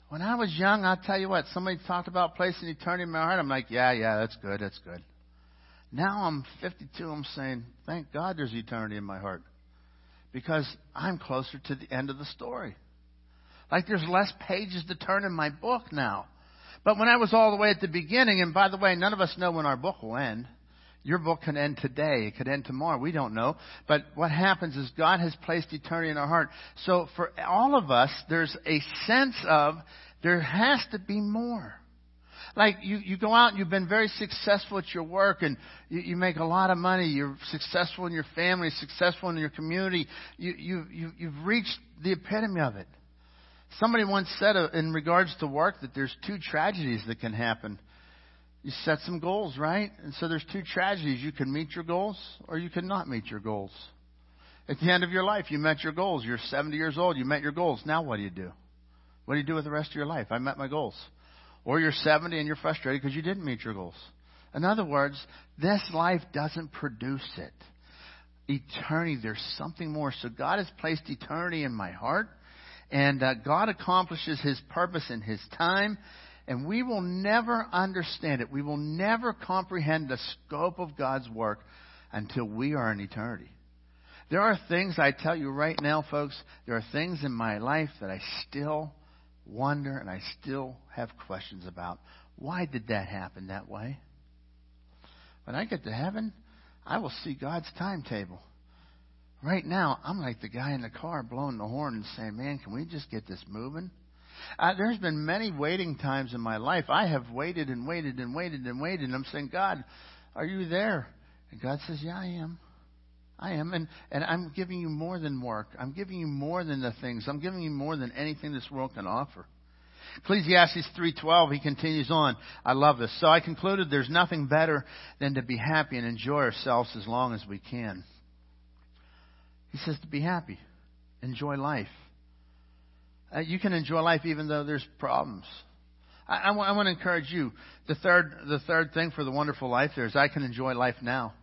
When I was young, I'll tell you what, somebody talked about placing eternity in my heart. I'm like, yeah, yeah, that's good, that's good. Now I'm 52, I'm saying, thank God there's eternity in my heart. Because I'm closer to the end of the story. Like there's less pages to turn in my book now. But when I was all the way at the beginning, and by the way, none of us know when our book will end. Your book can end today. It could end tomorrow. We don't know. But what happens is God has placed eternity in our heart. So for all of us, there's a sense of there has to be more. Like you, you go out and you've been very successful at your work and you, you make a lot of money. You're successful in your family, successful in your community. You, you, you, you've reached the epitome of it. Somebody once said uh, in regards to work that there's two tragedies that can happen. You set some goals, right? And so there's two tragedies. You can meet your goals or you can not meet your goals. At the end of your life, you met your goals. You're 70 years old, you met your goals. Now what do you do? What do you do with the rest of your life? I met my goals. Or you're 70 and you're frustrated because you didn't meet your goals. In other words, this life doesn't produce it. Eternity, there's something more. So God has placed eternity in my heart. And uh, God accomplishes His purpose in His time. And we will never understand it. We will never comprehend the scope of God's work until we are in eternity. There are things, I tell you right now, folks, there are things in my life that I still wonder and I still have questions about. Why did that happen that way? When I get to heaven, I will see God's timetable. Right now, I'm like the guy in the car blowing the horn and saying, Man, can we just get this moving? Uh, there's been many waiting times in my life. I have waited and waited and waited and waited, and I'm saying, God, are you there? And God says, Yeah, I am. I am. And, and I'm giving you more than work. I'm giving you more than the things. I'm giving you more than anything this world can offer. Ecclesiastes 3:12 he continues on. I love this. So I concluded there's nothing better than to be happy and enjoy ourselves as long as we can. He says to be happy, enjoy life. Uh, you can enjoy life even though there's problems. I, I, I want to encourage you. The third, the third thing for the wonderful life there is I can enjoy life now.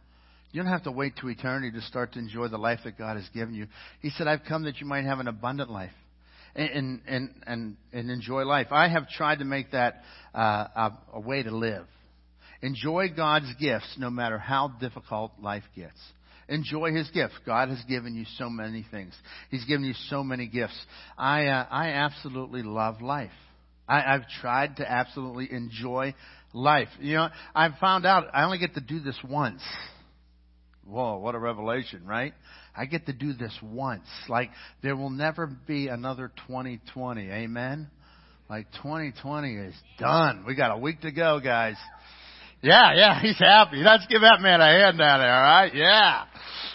You don't have to wait to eternity to start to enjoy the life that God has given you. He said, I've come that you might have an abundant life and, and, and, and enjoy life. I have tried to make that uh, a, a way to live. Enjoy God's gifts no matter how difficult life gets. Enjoy His gifts. God has given you so many things. He's given you so many gifts. I, uh, I absolutely love life. I, I've tried to absolutely enjoy life. You know, I've found out I only get to do this once. Whoa, what a revelation, right? I get to do this once. Like, there will never be another 2020. Amen? Like, 2020 is done. We got a week to go, guys. Yeah, yeah, he's happy. Let's give that man a hand down there, alright? Yeah.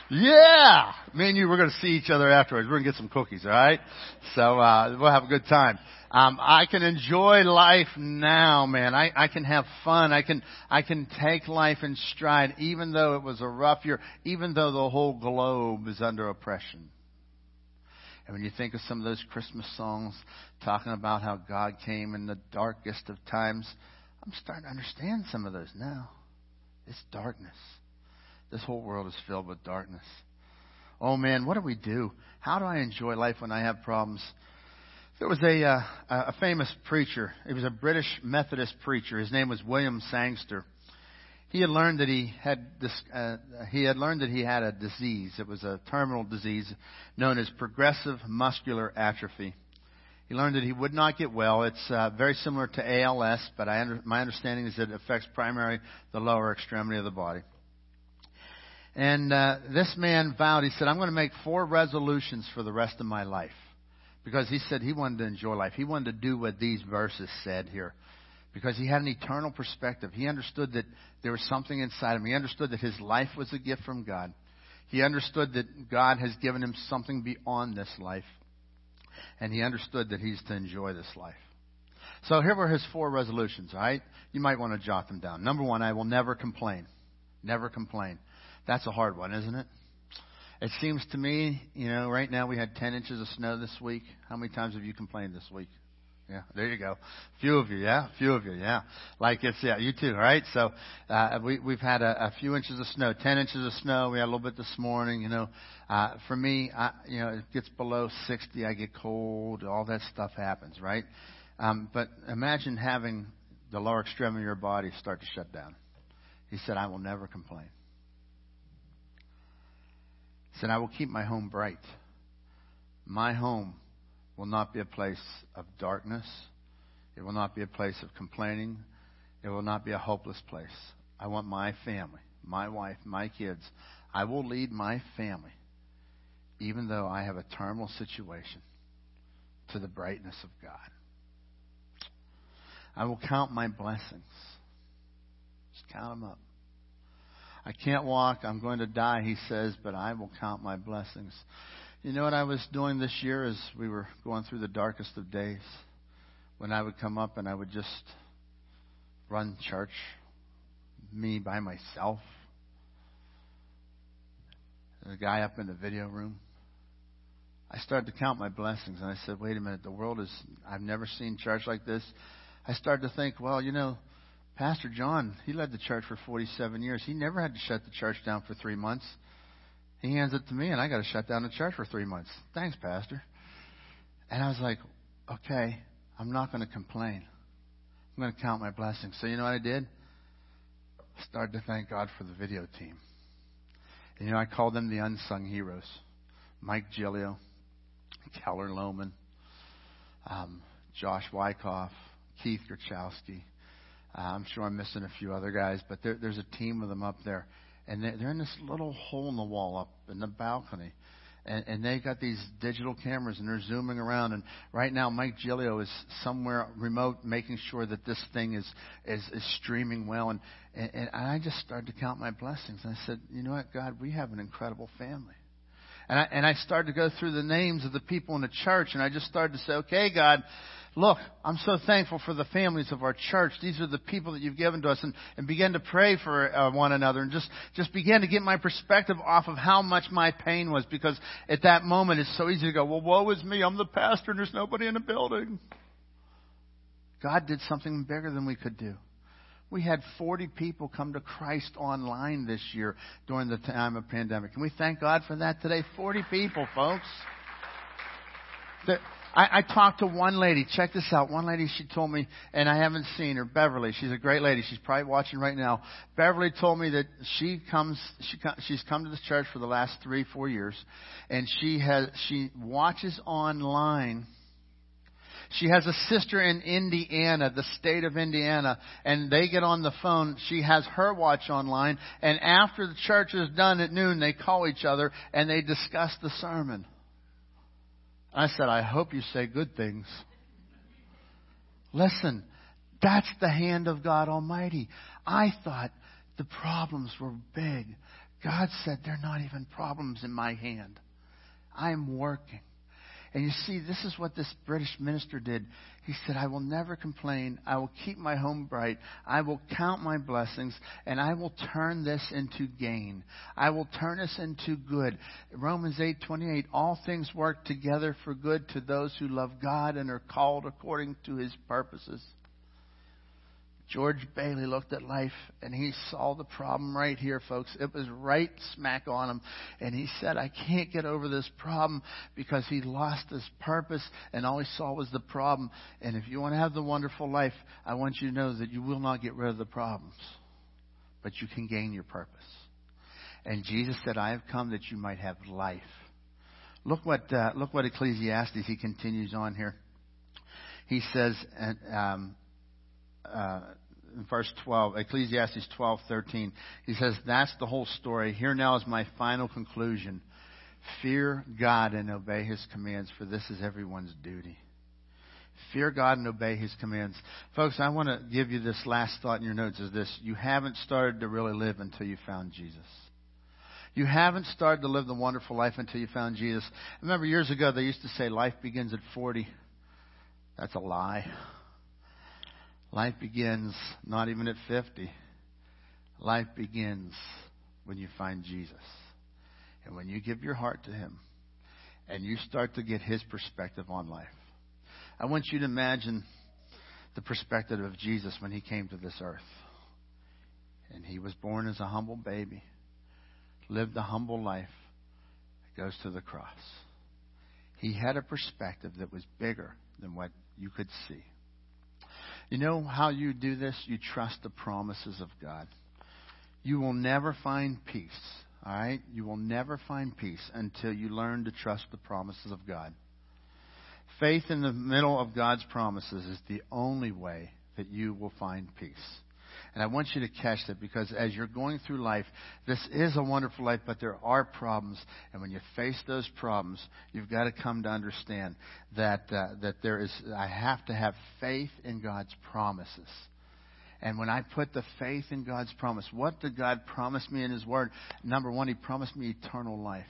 Yeah! Me and you, we're gonna see each other afterwards. We're gonna get some cookies, alright? So, uh, we'll have a good time. Um, I can enjoy life now, man. I, I can have fun. I can, I can take life in stride, even though it was a rough year, even though the whole globe is under oppression. And when you think of some of those Christmas songs talking about how God came in the darkest of times, I'm starting to understand some of those now. It's darkness. This whole world is filled with darkness. Oh man, what do we do? How do I enjoy life when I have problems? There was a, uh, a famous preacher. He was a British Methodist preacher. His name was William Sangster. He had learned that he had this, uh, he had learned that he had a disease. It was a terminal disease known as progressive muscular atrophy. He learned that he would not get well. It's uh, very similar to ALS, but I under, my understanding is that it affects primarily the lower extremity of the body. And uh, this man vowed, he said, I'm going to make four resolutions for the rest of my life because he said he wanted to enjoy life. He wanted to do what these verses said here because he had an eternal perspective. He understood that there was something inside him. He understood that his life was a gift from God. He understood that God has given him something beyond this life. And he understood that he's to enjoy this life. So here were his four resolutions, all right? You might want to jot them down. Number one, I will never complain. Never complain. That's a hard one, isn't it? It seems to me, you know, right now we had 10 inches of snow this week. How many times have you complained this week? Yeah, there you go. Few of you, yeah, few of you, yeah. Like it's yeah, you too, right? So uh, we we've had a, a few inches of snow, ten inches of snow. We had a little bit this morning. You know, uh, for me, I, you know, it gets below sixty, I get cold. All that stuff happens, right? Um, but imagine having the lower extremity of your body start to shut down. He said, "I will never complain." Said, "I will keep my home bright. My home." will not be a place of darkness. It will not be a place of complaining. It will not be a hopeless place. I want my family, my wife, my kids. I will lead my family, even though I have a terminal situation, to the brightness of God. I will count my blessings. Just count them up. I can't walk. I'm going to die, he says, but I will count my blessings. You know what I was doing this year as we were going through the darkest of days? When I would come up and I would just run church, me by myself. The guy up in the video room. I started to count my blessings and I said, wait a minute, the world is, I've never seen church like this. I started to think, well, you know, Pastor John, he led the church for 47 years. He never had to shut the church down for three months. He hands it to me, and I got to shut down the church for three months. Thanks, Pastor. And I was like, okay, I'm not going to complain. I'm going to count my blessings. So you know what I did? I started to thank God for the video team. And you know, I called them the unsung heroes. Mike Gilio, Keller Lohman, um, Josh Wyckoff, Keith Grachowski. Uh, I'm sure I'm missing a few other guys, but there, there's a team of them up there and they're in this little hole in the wall up in the balcony. And, and they got these digital cameras and they're zooming around. And right now, Mike Gilio is somewhere remote making sure that this thing is, is, is streaming well. And, and, and I just started to count my blessings. And I said, you know what, God, we have an incredible family. And I, and I started to go through the names of the people in the church. And I just started to say, okay, God, look, I'm so thankful for the families of our church. These are the people that you've given to us and, and begin to pray for uh, one another and just, just begin to get my perspective off of how much my pain was because at that moment it's so easy to go, well, woe is me. I'm the pastor and there's nobody in the building. God did something bigger than we could do. We had 40 people come to Christ online this year during the time of pandemic. Can we thank God for that today? 40 people, folks. I, I talked to one lady. Check this out. One lady, she told me, and I haven't seen her, Beverly. She's a great lady. She's probably watching right now. Beverly told me that she comes, she, she's come to this church for the last three, four years, and she has, she watches online. She has a sister in Indiana, the state of Indiana, and they get on the phone. She has her watch online, and after the church is done at noon, they call each other and they discuss the sermon. I said, I hope you say good things. Listen, that's the hand of God Almighty. I thought the problems were big. God said, they're not even problems in my hand. I'm working. And you see, this is what this British minister did. He said, I will never complain. I will keep my home bright. I will count my blessings, and I will turn this into gain. I will turn this into good. Romans 8:28, all things work together for good to those who love God and are called according to his purposes. George Bailey looked at life and he saw the problem right here, folks. It was right smack on him. And he said, I can't get over this problem because he lost his purpose and all he saw was the problem. And if you want to have the wonderful life, I want you to know that you will not get rid of the problems, but you can gain your purpose. And Jesus said, I have come that you might have life. Look what, uh, look what Ecclesiastes, he continues on here. He says, um, uh, in verse 12, Ecclesiastes 12:13. He says, "That's the whole story. Here now is my final conclusion. Fear God and obey his commands, for this is everyone's duty." Fear God and obey his commands. Folks, I want to give you this last thought in your notes is this. You haven't started to really live until you found Jesus. You haven't started to live the wonderful life until you found Jesus. I remember years ago they used to say life begins at 40. That's a lie. Life begins not even at 50. Life begins when you find Jesus. And when you give your heart to Him and you start to get His perspective on life. I want you to imagine the perspective of Jesus when he came to this earth. And he was born as a humble baby, lived a humble life, goes to the cross. He had a perspective that was bigger than what you could see. You know how you do this? You trust the promises of God. You will never find peace, all right? You will never find peace until you learn to trust the promises of God. Faith in the middle of God's promises is the only way that you will find peace. And I want you to catch that because as you're going through life, this is a wonderful life, but there are problems. And when you face those problems, you've got to come to understand that, uh, that there is, I have to have faith in God's promises. And when I put the faith in God's promise, what did God promise me in His Word? Number one, He promised me eternal life.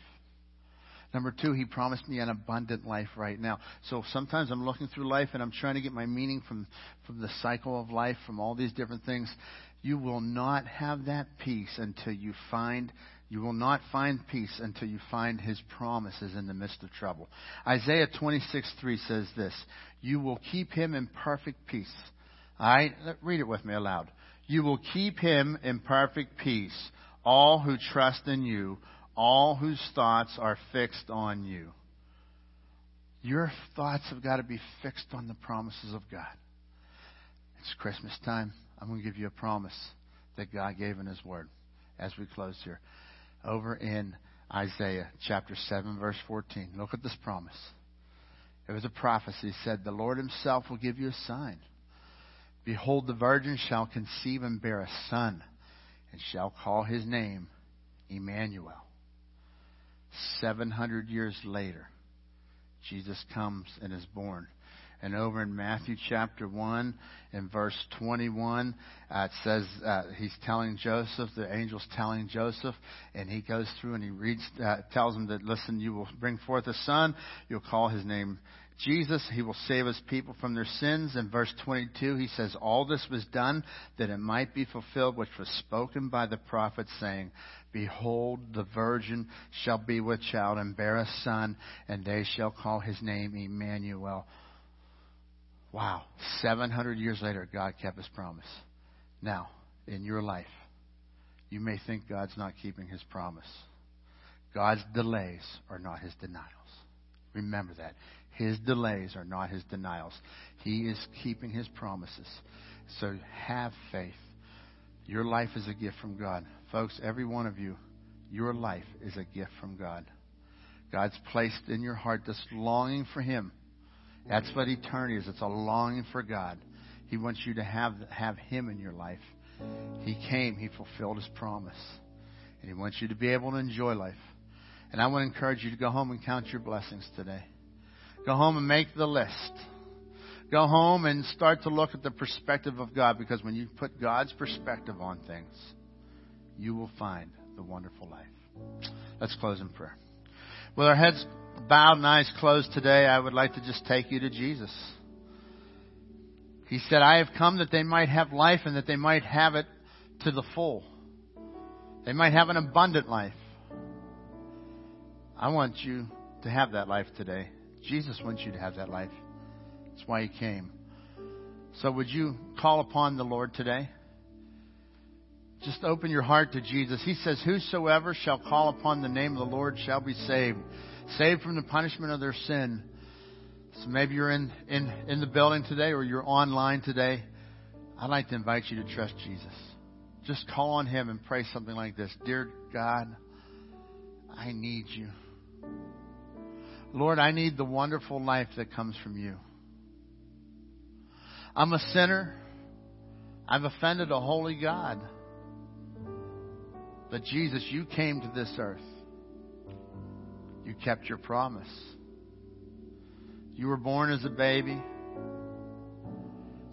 Number two, He promised me an abundant life right now. So sometimes I'm looking through life and I'm trying to get my meaning from, from the cycle of life, from all these different things. You will not have that peace until you find you will not find peace until you find his promises in the midst of trouble. Isaiah 26:3 says this, "You will keep him in perfect peace." All right, read it with me aloud. You will keep him in perfect peace, all who trust in you, all whose thoughts are fixed on you. Your thoughts have got to be fixed on the promises of God. It's Christmas time. I'm going to give you a promise that God gave in His Word as we close here. Over in Isaiah chapter 7, verse 14. Look at this promise. It was a prophecy. It said, The Lord Himself will give you a sign. Behold, the virgin shall conceive and bear a son, and shall call his name Emmanuel. 700 years later, Jesus comes and is born. And over in Matthew chapter 1 and verse 21, uh, it says uh, he's telling Joseph, the angel's telling Joseph, and he goes through and he reads, uh, tells him that, listen, you will bring forth a son, you'll call his name Jesus, he will save his people from their sins. In verse 22, he says, All this was done that it might be fulfilled which was spoken by the prophet, saying, Behold, the virgin shall be with child and bear a son, and they shall call his name Emmanuel. Wow. 700 years later, God kept his promise. Now, in your life, you may think God's not keeping his promise. God's delays are not his denials. Remember that. His delays are not his denials. He is keeping his promises. So have faith. Your life is a gift from God. Folks, every one of you, your life is a gift from God. God's placed in your heart this longing for Him. That's what eternity is. It's a longing for God. He wants you to have, have Him in your life. He came, He fulfilled His promise. And He wants you to be able to enjoy life. And I want to encourage you to go home and count your blessings today. Go home and make the list. Go home and start to look at the perspective of God because when you put God's perspective on things, you will find the wonderful life. Let's close in prayer. With our heads bowed and eyes closed today, I would like to just take you to Jesus. He said, I have come that they might have life and that they might have it to the full. They might have an abundant life. I want you to have that life today. Jesus wants you to have that life. That's why He came. So would you call upon the Lord today? Just open your heart to Jesus. He says, Whosoever shall call upon the name of the Lord shall be saved, saved from the punishment of their sin. So maybe you're in, in, in the building today or you're online today. I'd like to invite you to trust Jesus. Just call on Him and pray something like this Dear God, I need you. Lord, I need the wonderful life that comes from you. I'm a sinner. I've offended a holy God. But Jesus, you came to this earth. You kept your promise. You were born as a baby.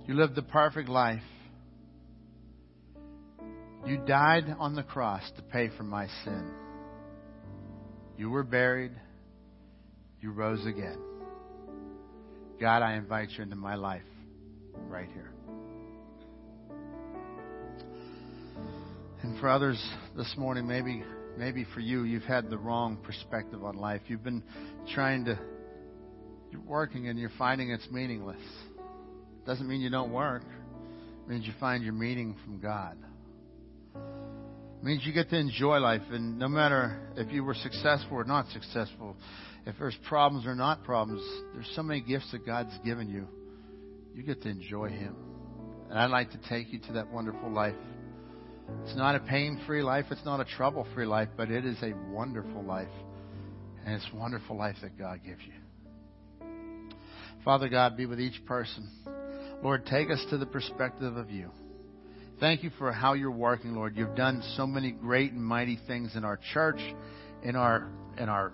You lived the perfect life. You died on the cross to pay for my sin. You were buried. You rose again. God, I invite you into my life right here. And for others this morning, maybe maybe for you, you've had the wrong perspective on life. You've been trying to you're working and you're finding it's meaningless. Doesn't mean you don't work. It means you find your meaning from God. It means you get to enjoy life, and no matter if you were successful or not successful, if there's problems or not problems, there's so many gifts that God's given you. You get to enjoy Him. And I'd like to take you to that wonderful life. It's not a pain free life, it's not a trouble free life, but it is a wonderful life. And it's a wonderful life that God gives you. Father God, be with each person. Lord, take us to the perspective of you. Thank you for how you're working, Lord. You've done so many great and mighty things in our church, in our in our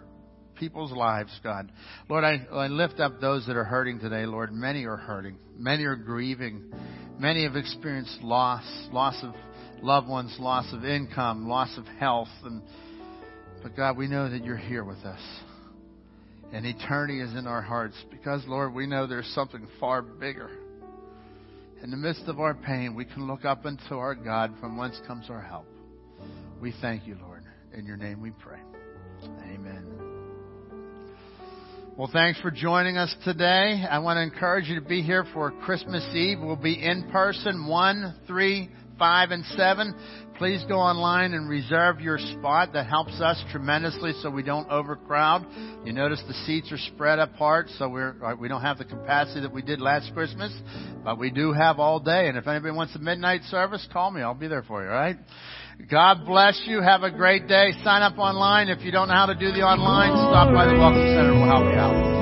people's lives, God. Lord, I, I lift up those that are hurting today, Lord. Many are hurting. Many are grieving. Many have experienced loss, loss of loved ones, loss of income, loss of health. And, but God, we know that you're here with us. And eternity is in our hearts because, Lord, we know there's something far bigger. In the midst of our pain, we can look up into our God from whence comes our help. We thank you, Lord. In your name we pray. Amen. Well, thanks for joining us today. I want to encourage you to be here for Christmas Eve. We'll be in person 1, 3, 5, and 7. Please go online and reserve your spot. That helps us tremendously so we don't overcrowd. You notice the seats are spread apart so we're, uh, we don't have the capacity that we did last Christmas, but we do have all day. And if anybody wants a midnight service, call me. I'll be there for you, alright? God bless you. Have a great day. Sign up online. If you don't know how to do the online, stop by the Welcome Center. We'll help you out.